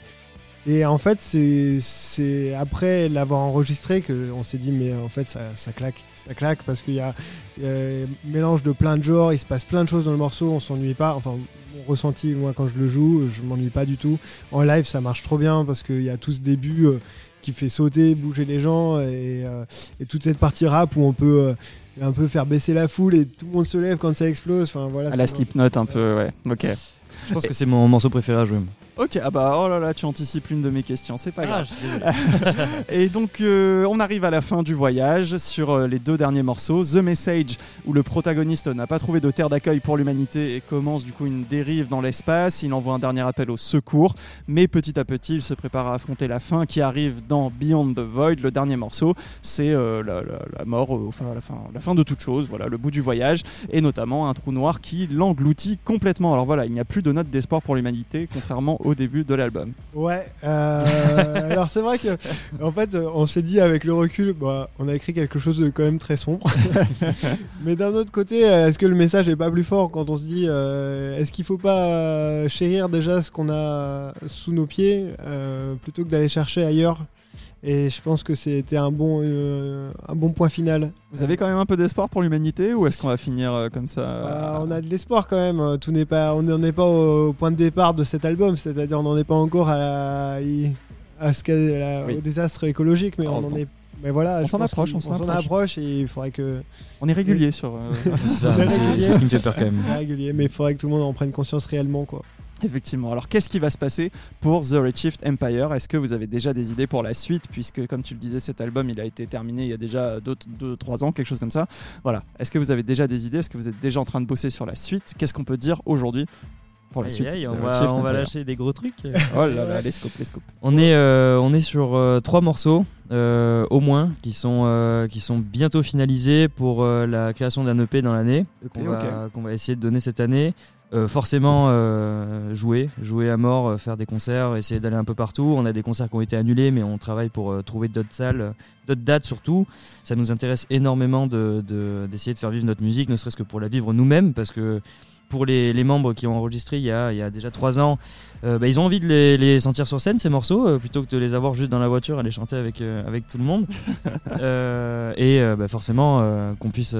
[SPEAKER 3] et en fait, c'est- après l'avoir enregistré qu'on s'est dit, mais en fait, ça, ça claque. Ça claque parce qu'il y a, il y a un mélange de plein de genres, il se passe plein de choses dans le morceau, on s'ennuie pas. Enfin, mon ressenti, moi, quand je le joue, je m'ennuie pas du tout. En live, ça marche trop bien parce qu'il y a tout ce début. euh, qui fait sauter, bouger les gens et, euh, et toute cette partie rap où on peut euh, un peu faire baisser la foule et tout le monde se lève quand ça explose. Enfin voilà.
[SPEAKER 2] À la Slipknot un peu, ouais. Ok.
[SPEAKER 4] Je pense que c'est mon morceau préféré à jouer.
[SPEAKER 2] Ok, ah bah oh là là, tu anticipes l'une de mes questions, c'est pas
[SPEAKER 4] Ah,
[SPEAKER 2] grave. Et donc euh, on arrive à la fin du voyage sur euh, les deux derniers morceaux, The Message où le protagoniste n'a pas trouvé de terre d'accueil pour l'humanité et commence du coup une dérive dans l'espace, il envoie un dernier appel au secours, mais petit à petit il se prépare à affronter la fin qui arrive dans Beyond the Void, le dernier morceau, c'est euh, la, la- la mort, enfin la fin, la fin de toute chose, voilà, le bout du voyage et notamment un trou noir qui l'engloutit complètement. Alors voilà, il n'y a plus de note d'espoir pour l'humanité contrairement au début de l'album.
[SPEAKER 3] Ouais. euh, alors c'est vrai que en fait euh, on s'est dit avec le recul, bah, on a écrit quelque chose de quand même très sombre. Mais d'un autre côté, euh, est-ce que le message est pas plus fort quand on se dit, euh, est-ce qu'il faut pas chérir déjà ce qu'on a sous nos pieds plutôt que d'aller chercher ailleurs Et je pense que c'était un bon euh, un bon point final.
[SPEAKER 2] Vous avez quand même un peu d'espoir pour l'humanité ou est-ce qu'on va finir euh, comme ça
[SPEAKER 3] Bah, on a de l'espoir quand même. euh, Tout n'est pas, on n'en est pas au, point de départ de cet album, c'est-à-dire on n'en est pas encore à, la- à ce qu'est la-
[SPEAKER 2] Oui.
[SPEAKER 3] au désastre écologique, mais on en est. Mais voilà,
[SPEAKER 2] On s'en approche, on s'en
[SPEAKER 3] on s'en
[SPEAKER 2] approche.
[SPEAKER 3] approche et il faudrait que
[SPEAKER 2] On est régulier sur. euh,
[SPEAKER 4] c'est ce qui me fait peur quand même.
[SPEAKER 3] régulier, mais il faudrait que tout le monde en prenne conscience réellement, quoi.
[SPEAKER 2] Effectivement. Alors, qu'est-ce qui va se passer pour The Redshift Empire? Est-ce que vous avez déjà des idées pour la suite? Puisque, comme tu le disais, cet album, il a été terminé il y a déjà 2-3 ans, quelque chose comme ça. Voilà. Est-ce que vous avez déjà des idées? Est-ce que vous êtes déjà en train de bosser sur la suite? Qu'est-ce qu'on peut dire aujourd'hui pour la suite
[SPEAKER 4] on, va, on lâcher des gros trucs.
[SPEAKER 2] Oh là là, les scopes, les scopes.
[SPEAKER 4] On est, euh, on est sur euh, trois morceaux euh, au moins qui sont, qui sont bientôt finalisés pour la création d'un EP dans l'année qu'on va, qu'on va essayer de donner cette année. Euh, forcément euh, jouer, jouer à mort, euh, faire des concerts, essayer d'aller un peu partout. On a des concerts qui ont été annulés, mais on travaille pour trouver d'autres salles, d'autres dates surtout. Ça nous intéresse énormément de- de- d'essayer de, faire vivre notre musique, ne serait-ce que pour la vivre nous-mêmes, parce que pour les, les membres qui ont enregistré il y a, il y a déjà trois ans, bah, ils ont envie de les, les sentir sur scène ces morceaux plutôt que de les avoir juste dans la voiture à les chanter avec, avec tout le monde. Et bah, forcément qu'on puisse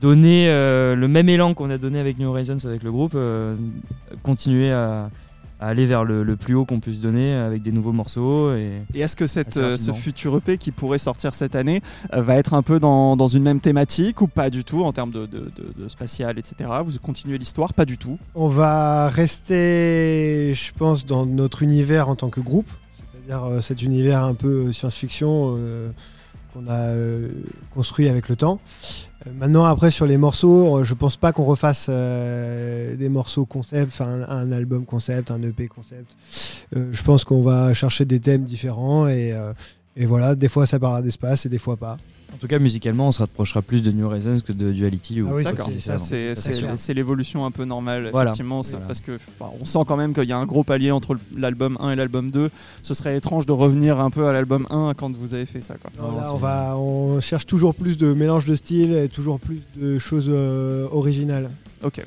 [SPEAKER 4] donner euh, le même élan qu'on a donné avec New Horizons avec le groupe, euh, continuer à, à aller vers le, le plus haut qu'on puisse donner avec des nouveaux morceaux. Et...
[SPEAKER 2] Et est-ce que cette, euh, ce futur EP qui pourrait sortir cette année euh, va être un peu dans, dans une même thématique ou pas du tout en termes de, de, de- de spatial, etc. Vous continuez l'histoire? Pas du tout.
[SPEAKER 3] On va rester, je pense, dans notre univers en tant que groupe, c'est-à-dire euh, cet univers un peu science-fiction euh, qu'on a euh, construit avec le temps. Euh, maintenant, après, sur les morceaux, euh, je pense pas qu'on refasse des morceaux concept, un, un album concept, un EP concept. Je pense qu'on va chercher des thèmes différents et, et voilà, des fois ça parlera d'espace et des fois pas.
[SPEAKER 4] En tout cas, musicalement, on se rapprochera plus de New Horizons que de Duality. ou
[SPEAKER 3] Ah oui, c'est-
[SPEAKER 2] l'évolution un peu normale.
[SPEAKER 4] Voilà.
[SPEAKER 2] Effectivement,
[SPEAKER 4] Voilà.
[SPEAKER 2] parce que on sent quand même qu'il y a un gros palier entre l'album 1 et l'album 2. Ce serait étrange de revenir un peu à l'album 1 quand vous avez fait ça. Quoi.
[SPEAKER 3] Non,
[SPEAKER 4] Non,
[SPEAKER 3] là,
[SPEAKER 4] c'est-
[SPEAKER 3] on, va, on cherche toujours plus de mélange de styles et toujours plus de choses euh, originales.
[SPEAKER 2] Ok.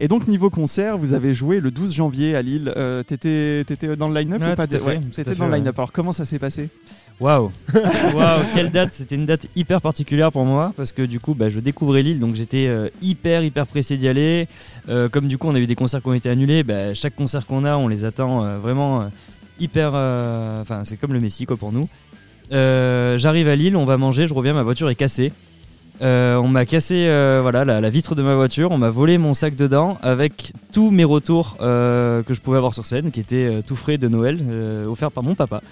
[SPEAKER 2] Et donc niveau concert, vous avez joué le 12 janvier à Lille. Euh, T'étais t'étais dans le line-up
[SPEAKER 4] Ouais,
[SPEAKER 2] ou pas Ouais, T'étais dans le line-up. Alors comment ça s'est passé?
[SPEAKER 4] Waouh Waouh Quelle date C'était une date hyper particulière pour moi parce que du coup bah, je découvrais l'île donc j'étais euh, hyper hyper pressé d'y aller. Euh, comme du coup on a eu des concerts qui ont été annulés, bah, chaque concert qu'on a on les attend euh, vraiment hyper... Enfin c'est comme le Messi quoi pour nous. J'arrive à Lille, on va manger, je reviens, ma voiture est cassée. On m'a cassé voilà, la, la vitre de ma voiture, on m'a volé mon sac dedans avec tous mes retours que je pouvais avoir sur scène, qui étaient tout frais de Noël, offerts par mon papa.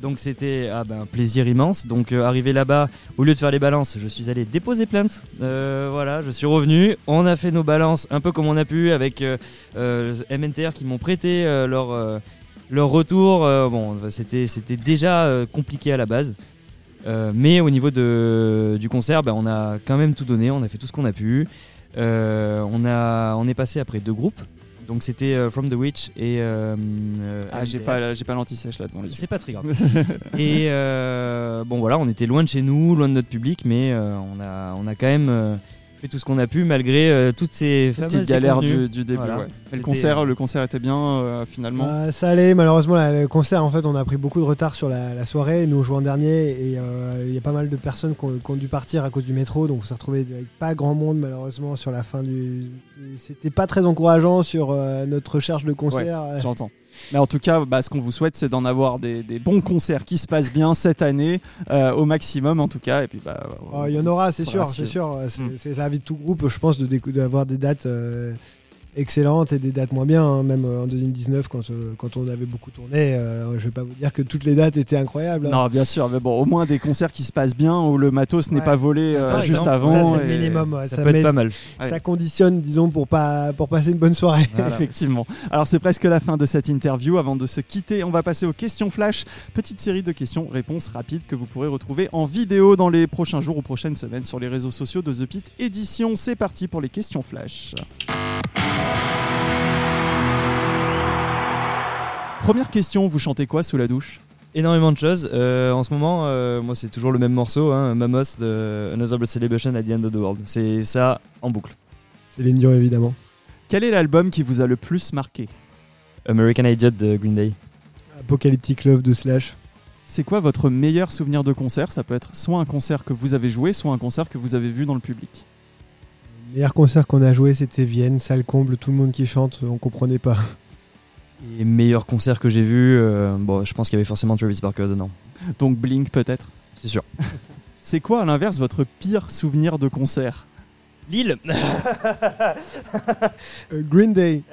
[SPEAKER 4] Donc c'était ah ben, un plaisir immense. Donc euh, arrivé là-bas, au lieu de faire les balances, je suis allé déposer plainte. Euh, voilà, je suis revenu. On a fait nos balances un peu comme on a pu avec euh, MNTR qui m'ont prêté leur, leur retour. Bon, c'était déjà compliqué à la base. Mais au niveau de, du concert, ben, on a quand même tout donné, on a fait tout ce qu'on a pu. On, a, on est passé après deux groupes. Donc c'était euh, From the Witch et. euh, euh,
[SPEAKER 2] Ah, j'ai pas, j'ai pas l'anti-sèche là devant les yeux.
[SPEAKER 4] C'est pas très grave. et euh, bon voilà, on était loin de chez nous, loin de notre public, mais on, a, on a quand même fait tout ce qu'on a pu malgré euh, toutes ces fameuses
[SPEAKER 2] Petite galère
[SPEAKER 4] déconvenues.
[SPEAKER 2] du, du début.
[SPEAKER 4] Voilà.
[SPEAKER 2] ouais. Mais le concert, le concert était bien euh, finalement.
[SPEAKER 3] Bah, ça allait, malheureusement, là, le concert, en fait, on a pris beaucoup de retard sur la, la soirée. Nous, on en dernier et euh, il y a pas mal de personnes qui ont, qui ont dû partir à cause du métro. Donc, on s'est retrouvé avec pas grand monde, malheureusement, sur la fin du. C'était pas très encourageant sur euh, notre recherche de concert.
[SPEAKER 2] J'entends. Mais en tout cas, bah, ce qu'on vous souhaite, c'est d'en avoir des, des bons concerts qui se passent bien cette année, euh, au maximum en tout cas. Et puis, bah,
[SPEAKER 3] Oh, Il y en aura, c'est sûr, c'est sûr. C'est
[SPEAKER 2] Mm.
[SPEAKER 3] c'est la vie de tout groupe, je pense, de d'avoir des dates euh, excellentes et des dates moins bien. hein. Même euh, en 2019, quand, euh, quand on avait beaucoup tourné, euh, je vais pas vous dire que toutes les dates étaient incroyables. hein.
[SPEAKER 2] Non, bien sûr, mais bon, au moins des concerts qui se passent bien où le matos n'est
[SPEAKER 3] Ouais.
[SPEAKER 2] pas volé euh, juste
[SPEAKER 4] exemple,
[SPEAKER 2] avant.
[SPEAKER 3] ça, c'est minimum. ouais.
[SPEAKER 4] Ça,
[SPEAKER 3] Ça
[SPEAKER 4] peut
[SPEAKER 3] met-
[SPEAKER 4] être pas mal.
[SPEAKER 2] Ouais.
[SPEAKER 3] ça conditionne, disons, pour, pas, pour passer une bonne soirée.
[SPEAKER 4] Voilà.
[SPEAKER 2] Effectivement. Alors c'est presque la fin de cette interview. Avant de se quitter, on va passer aux questions flash. Petite série de questions-réponses rapides que vous pourrez retrouver en vidéo dans les prochains jours ou prochaines semaines sur les réseaux sociaux de The Pit Édition. C'est parti pour les questions flash. Première question, vous chantez quoi sous la douche?
[SPEAKER 4] Énormément de choses. Euh, en ce moment, euh, moi, c'est toujours le même morceau, hein, Mamos de Another Blood Celebration at the End of the World. C'est ça en boucle.
[SPEAKER 3] Céline Dion, évidemment.
[SPEAKER 2] Quel est l'album qui vous a le plus marqué?
[SPEAKER 4] American Idiot de Green Day.
[SPEAKER 3] Apocalyptic Love de Slash.
[SPEAKER 2] C'est quoi votre meilleur souvenir de concert? Ça peut être soit un concert que vous avez joué, soit un concert que vous avez vu dans le public.
[SPEAKER 3] Le meilleur concert qu'on a joué, c'était Vienne, salle comble, tout le monde qui chante, on comprenait pas.
[SPEAKER 4] Et meilleur concert que j'ai vu, euh, bon, je pense qu'il y avait forcément Travis Barker dedans.
[SPEAKER 2] Donc Blink peut-être?
[SPEAKER 4] C'est sûr.
[SPEAKER 2] C'est quoi à l'inverse votre pire souvenir de concert?
[SPEAKER 4] Lille
[SPEAKER 3] Euh, Green Day.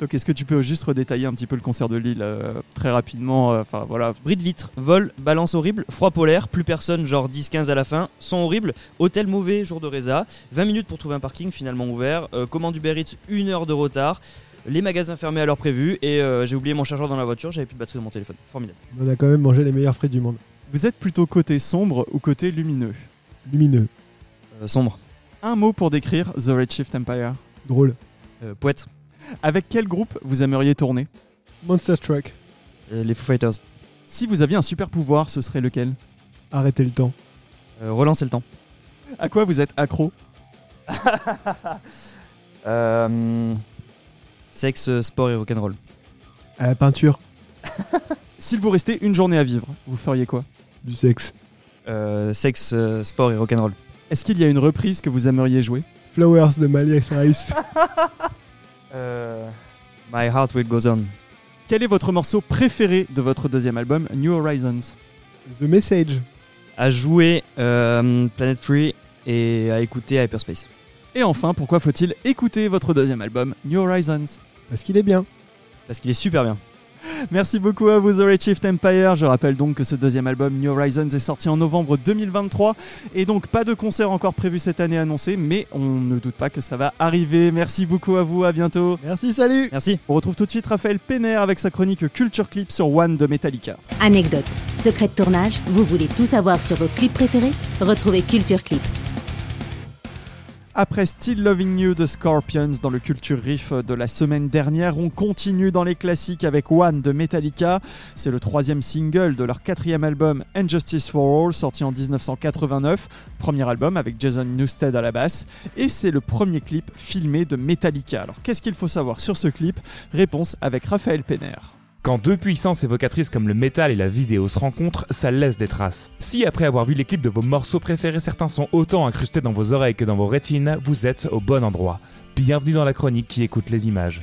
[SPEAKER 2] Donc est-ce que tu peux juste redétailler un petit peu le concert de Lille euh, très rapidement euh, Enfin voilà.
[SPEAKER 4] Bris de vitre, vol, balance horrible, froid polaire, plus personne, genre 10-15 à la fin, son horrible, hôtel mauvais, jour de résa, 20 minutes pour trouver un parking finalement ouvert, euh, commande Uber Eats, une heure de retard, les magasins fermés à l'heure prévue et euh, j'ai oublié mon chargeur dans la voiture, j'avais plus de batterie dans mon téléphone. Formidable.
[SPEAKER 3] On a quand même mangé les meilleurs frites du monde.
[SPEAKER 2] Vous êtes plutôt côté sombre ou côté lumineux
[SPEAKER 3] Lumineux.
[SPEAKER 4] Euh, sombre,
[SPEAKER 2] Un mot pour décrire The Redshift Empire.
[SPEAKER 3] Drôle.
[SPEAKER 4] Euh, poète,
[SPEAKER 2] Avec quel groupe vous aimeriez tourner
[SPEAKER 3] Monster Truck.
[SPEAKER 4] euh, les Foo Fighters,
[SPEAKER 2] Si vous aviez un super pouvoir, ce serait lequel
[SPEAKER 3] Arrêtez le temps.
[SPEAKER 4] euh, relancer le temps.
[SPEAKER 2] À quoi vous êtes accro
[SPEAKER 4] Euh, sexe, sport et rock'n'roll.
[SPEAKER 3] À la peinture.
[SPEAKER 2] S'il vous restait une journée à vivre, vous feriez quoi
[SPEAKER 3] Du sexe.
[SPEAKER 4] Euh, sexe, euh, sport et rock'n'roll.
[SPEAKER 2] Est-ce qu'il y a une reprise que vous aimeriez jouer
[SPEAKER 3] Flowers de Miley Cyrus.
[SPEAKER 4] Euh, My Heart Will Goes On.
[SPEAKER 2] Quel est votre morceau préféré de votre deuxième album, New Horizons?
[SPEAKER 3] The Message.
[SPEAKER 4] À jouer euh, Planet Free et à écouter Hyperspace.
[SPEAKER 2] Et enfin, pourquoi faut-il écouter votre deuxième album, New Horizons?
[SPEAKER 3] Parce qu'il est bien.
[SPEAKER 4] Parce qu'il est super bien.
[SPEAKER 2] Merci beaucoup à vous The Redshift Empire. Je rappelle donc que ce deuxième album New Horizons est sorti en novembre 2023 et donc pas de concert encore prévu cette année annoncé, mais on ne doute pas que ça va arriver. Merci beaucoup à vous, à bientôt.
[SPEAKER 3] Merci, salut
[SPEAKER 4] Merci.
[SPEAKER 2] On retrouve tout de suite Raphaël Penner avec sa chronique Culture Clip sur One de Metallica.
[SPEAKER 1] Anecdote, secret de tournage, vous voulez tout savoir sur vos clips préférés? Retrouvez Culture Clip.
[SPEAKER 2] Après Still Loving You de Scorpions dans le Culture Riff de la semaine dernière, on continue dans les classiques avec One de Metallica. C'est le troisième single de leur quatrième album Injustice for All, sorti en 1989. Premier album avec Jason Newsted à la basse. Et c'est le premier clip filmé de Metallica. Alors qu'est-ce qu'il faut savoir sur ce clip? Réponse avec Raphaël Penner.
[SPEAKER 6] Quand deux puissances évocatrices comme le métal et la vidéo se rencontrent, ça laisse des traces. Si après avoir vu les clips de vos morceaux préférés, certains sont autant incrustés dans vos oreilles que dans vos rétines, vous êtes au bon endroit. Bienvenue dans la chronique qui écoute les images.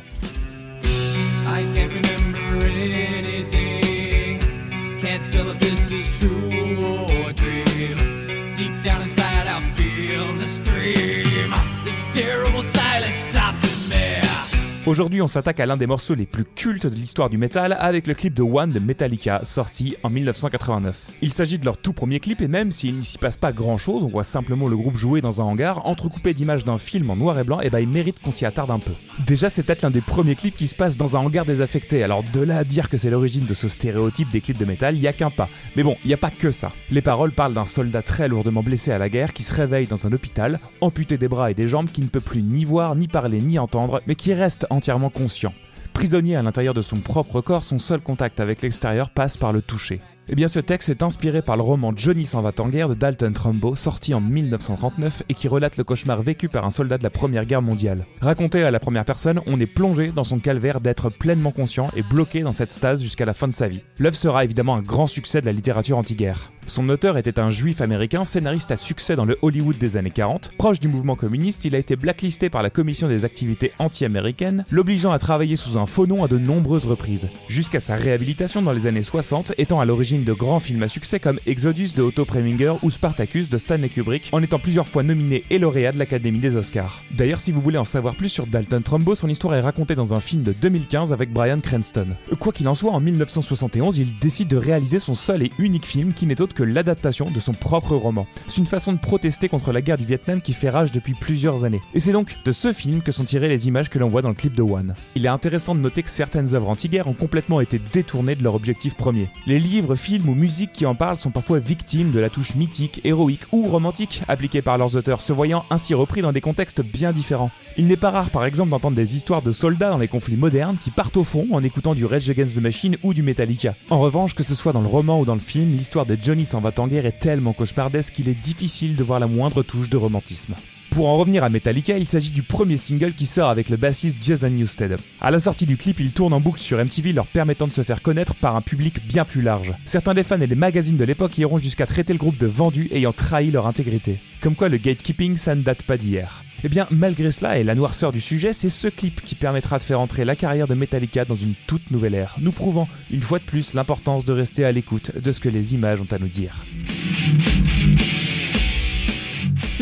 [SPEAKER 6] Aujourd'hui, on s'attaque à l'un des morceaux les plus cultes de l'histoire du métal avec le clip de One de Metallica, sorti en 1989. Il s'agit de leur tout premier clip et même s'il ne s'y passe pas grand chose, on voit simplement le groupe jouer dans un hangar, entrecoupé d'images d'un film en noir et blanc, et bah il mérite qu'on s'y attarde un peu. Déjà, c'est peut-être l'un des premiers clips qui se passe dans un hangar désaffecté, alors de là à dire que c'est l'origine de ce stéréotype des clips de métal, y a qu'un pas. Mais bon, n'y a pas que ça. Les paroles parlent d'un soldat très lourdement blessé à la guerre qui se réveille dans un hôpital, amputé des bras et des jambes, qui ne peut plus ni voir, ni parler, ni entendre, mais qui reste entièrement conscient. Prisonnier à l'intérieur de son propre corps, son seul contact avec l'extérieur passe par le toucher. Eh bien, ce texte est inspiré par le roman Johnny s'en va en guerre de Dalton Trumbo, sorti en 1939 et qui relate le cauchemar vécu par un soldat de la Première Guerre mondiale. Raconté à la première personne, on est plongé dans son calvaire d'être pleinement conscient et bloqué dans cette stase jusqu'à la fin de sa vie. L'œuvre sera évidemment un grand succès de la littérature anti-guerre. Son auteur était un juif américain, scénariste à succès dans le Hollywood des années 40. Proche du mouvement communiste, il a été blacklisté par la commission des activités anti-américaines, l'obligeant à travailler sous un faux nom à de nombreuses reprises, jusqu'à sa réhabilitation dans les années 60, étant à l'origine de grands films à succès comme Exodus de Otto Preminger ou Spartacus de Stanley Kubrick, en étant plusieurs fois nominé et lauréat de l'Académie des Oscars. D'ailleurs, si vous voulez en savoir plus sur Dalton Trumbo, son histoire est racontée dans un film de 2015 avec Brian Cranston. Quoi qu'il en soit, en 1971, il décide de réaliser son seul et unique film qui n'est autre que l'adaptation de son propre roman. C'est une façon de protester contre la guerre du Vietnam qui fait rage depuis plusieurs années. Et c'est donc de ce film que sont tirées les images que l'on voit dans le clip de One. Il est intéressant de noter que certaines œuvres anti-guerre ont complètement été détournées de leur objectif premier. Les livres, films ou musiques qui en parlent sont parfois victimes de la touche mythique, héroïque ou romantique appliquée par leurs auteurs, se voyant ainsi repris dans des contextes bien différents. Il n'est pas rare par exemple d'entendre des histoires de soldats dans les conflits modernes qui partent au front en écoutant du Rage Against the Machine ou du Metallica. En revanche, que ce soit dans le roman ou dans le film, l'histoire de Johnny s'en va en guerre est tellement cauchemardesque qu'il est difficile de voir la moindre touche de romantisme. Pour en revenir à Metallica, il s'agit du premier single qui sort avec le bassiste Jason Newsted. À la sortie du clip, il tourne en boucle sur MTV, leur permettant de se faire connaître par un public bien plus large. Certains des fans et des magazines de l'époque iront jusqu'à traiter le groupe de vendus ayant trahi leur intégrité. Comme quoi le gatekeeping, ça ne date pas d'hier. Eh bien, malgré cela et la noirceur du sujet, c'est ce clip qui permettra de faire entrer la carrière de Metallica dans une toute nouvelle ère, nous prouvant une fois de plus l'importance de rester à l'écoute de ce que les images ont à nous dire.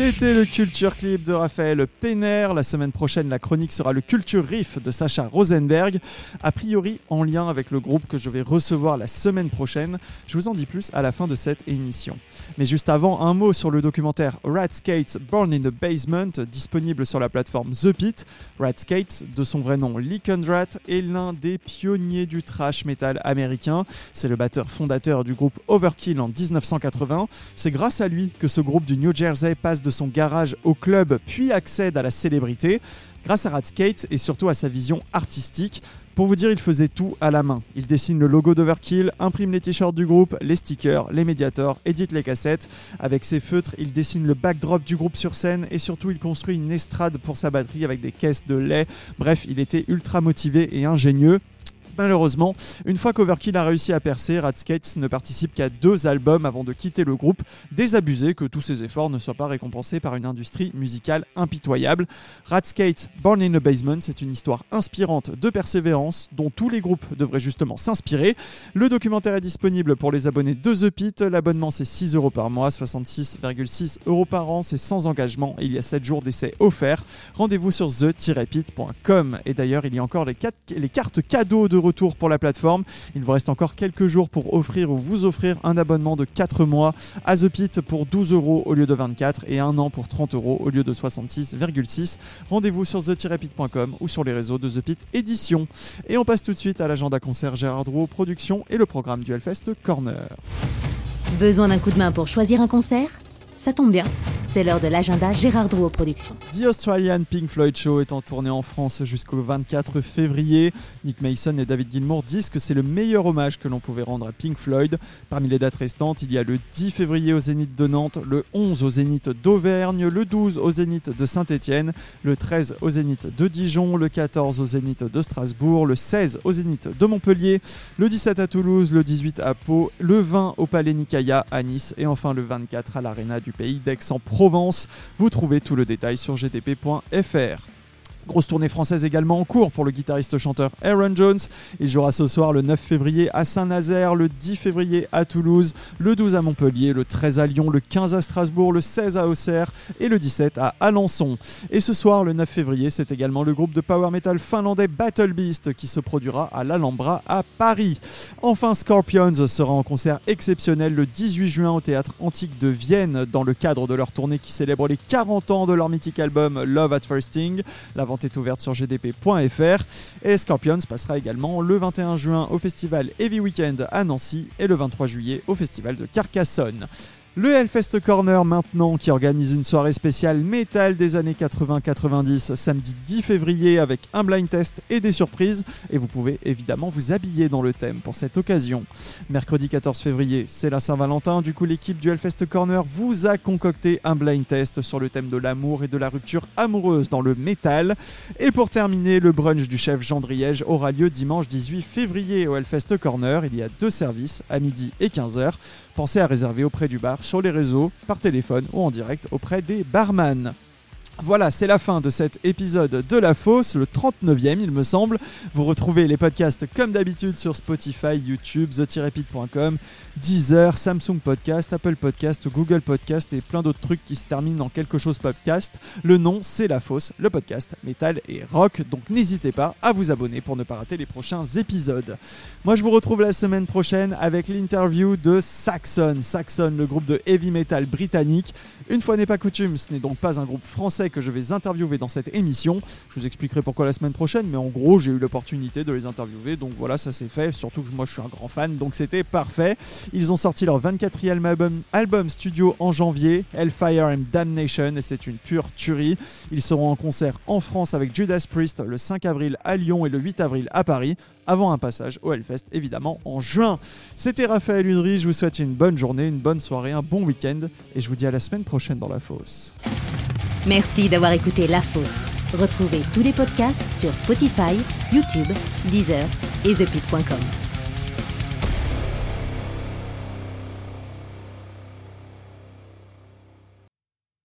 [SPEAKER 2] C'était le Culture Clip de Raphaël Penner. La semaine prochaine, la chronique sera le Culture Riff de Sacha Rosenberg, a priori en lien avec le groupe que je vais recevoir la semaine prochaine. Je vous en dis plus à la fin de cette émission. Mais juste avant, un mot sur le documentaire Rat Skates Born in the Basement, disponible sur la plateforme The Pit. Rat Skates, de son vrai nom Lee est l'un des pionniers du thrash metal américain. C'est le batteur fondateur du groupe Overkill en 1980. C'est grâce à lui que ce groupe du New Jersey passe de son garage au club puis accède à la célébrité grâce à Ratskate et surtout à sa vision artistique. Pour vous dire, il faisait tout à la main. Il dessine le logo d'Overkill, imprime les t-shirts du groupe, les stickers, les médiators, édite les cassettes. Avec ses feutres, il dessine le backdrop du groupe sur scène et surtout il construit une estrade pour sa batterie avec des caisses de lait. Bref, il était ultra motivé et ingénieux. Malheureusement, une fois qu'Overkill a réussi à percer, Ratskates ne participe qu'à deux albums avant de quitter le groupe, désabusé que tous ses efforts ne soient pas récompensés par une industrie musicale impitoyable. Ratskates Born in the Basement, c'est une histoire inspirante de persévérance dont tous les groupes devraient justement s'inspirer. Le documentaire est disponible pour les abonnés de The Pit. L'abonnement c'est 6 euros par mois, 66,6 euros par an, c'est sans engagement et il y a 7 jours d'essai offerts. Rendez-vous sur the-pit.com. Et d'ailleurs, il y a encore les cartes cadeaux de retour pour la plateforme. Il vous reste encore quelques jours pour offrir ou vous offrir un abonnement de 4 mois à The Pit pour 12 euros au lieu de 24 et un an pour 30 euros au lieu de 66,6. Rendez-vous sur the-pit.com ou sur les réseaux de The Pit Édition. Et on passe tout de suite à l'agenda concert Gérard Drouot Production et le programme du Hellfest Corner.
[SPEAKER 1] Besoin d'un coup de main pour choisir un concert? Ça tombe bien, c'est l'heure de l'agenda Gérard Drouot Productions.
[SPEAKER 2] The Australian Pink Floyd Show est en tournée en France jusqu'au 24 février. Nick Mason et David Gilmour disent que c'est le meilleur hommage que l'on pouvait rendre à Pink Floyd. Parmi les dates restantes, il y a le 10 février au Zénith de Nantes, le 11 au Zénith d'Auvergne, le 12 au Zénith de Saint-Étienne, le 13 au Zénith de Dijon, le 14 au Zénith de Strasbourg, le 16 au Zénith de Montpellier, le 17 à Toulouse, le 18 à Pau, le 20 au Palais Nicaïa à Nice et enfin le 24 à l'Arena du pays d'Aix-en-Provence. Vous trouvez tout le détail sur gdp.fr. Grosse tournée française également en cours pour le guitariste-chanteur Aaron Jones. Il jouera ce soir le 9 février à Saint-Nazaire, le 10 février à Toulouse, le 12 à Montpellier, le 13 à Lyon, le 15 à Strasbourg, le 16 à Auxerre et le 17 à Alençon. Et ce soir, le 9 février, c'est également le groupe de power metal finlandais Battle Beast qui se produira à l'Alhambra à Paris. Enfin, Scorpions sera en concert exceptionnel le 18 juin au théâtre antique de Vienne dans le cadre de leur tournée qui célèbre les 40 ans de leur mythique album Love at First Sting. Est ouverte sur gdp.fr et Scorpions passera également le 21 juin au festival Heavy Weekend à Nancy et le 23 juillet au festival de Carcassonne. Le Hellfest Corner maintenant qui organise une soirée spéciale métal des années 80-90 samedi 10 février avec un blind test et des surprises et vous pouvez évidemment vous habiller dans le thème pour cette occasion. Mercredi 14 février c'est la Saint-Valentin, du coup l'équipe du Hellfest Corner vous a concocté un blind test sur le thème de l'amour et de la rupture amoureuse dans le métal. Et pour terminer, le brunch du chef Jean Driège aura lieu dimanche 18 février au Hellfest Corner. Il y a deux services à midi et 15h. Pensez à réserver auprès du bar, sur les réseaux, par téléphone ou en direct auprès des barman. Voilà, c'est la fin de cet épisode de La Fosse, le 39e il me semble. Vous retrouvez les podcasts comme d'habitude sur Spotify, YouTube, the-pit.com, Deezer, Samsung Podcast, Apple Podcast, Google Podcast et plein d'autres trucs qui se terminent en quelque chose podcast. Le nom c'est La Fosse, le podcast métal et rock, donc n'hésitez pas à vous abonner pour ne pas rater les prochains épisodes. Moi je vous retrouve la semaine prochaine avec l'interview de Saxon. Saxon, le groupe de heavy metal britannique. Une fois n'est pas coutume, ce n'est donc pas un groupe français que je vais interviewer dans cette émission. Je vous expliquerai pourquoi la semaine prochaine, mais en gros, j'ai eu l'opportunité de les interviewer, donc voilà, ça s'est fait. Surtout que moi, je suis un grand fan, donc c'était parfait. Ils ont sorti leur 24e album, studio en janvier, Hellfire and Damnation, et c'est une pure tuerie. Ils seront en concert en France avec Judas Priest le 5 avril à Lyon et le 8 avril à Paris avant un passage au Hellfest évidemment en juin. C'était Raphaël Udry, je vous souhaite une bonne journée, une bonne soirée, un bon week-end et je vous dis à la semaine prochaine dans la fosse.
[SPEAKER 1] Merci d'avoir écouté La Fosse. Retrouvez tous les podcasts sur Spotify, YouTube, Deezer et ThePit.com.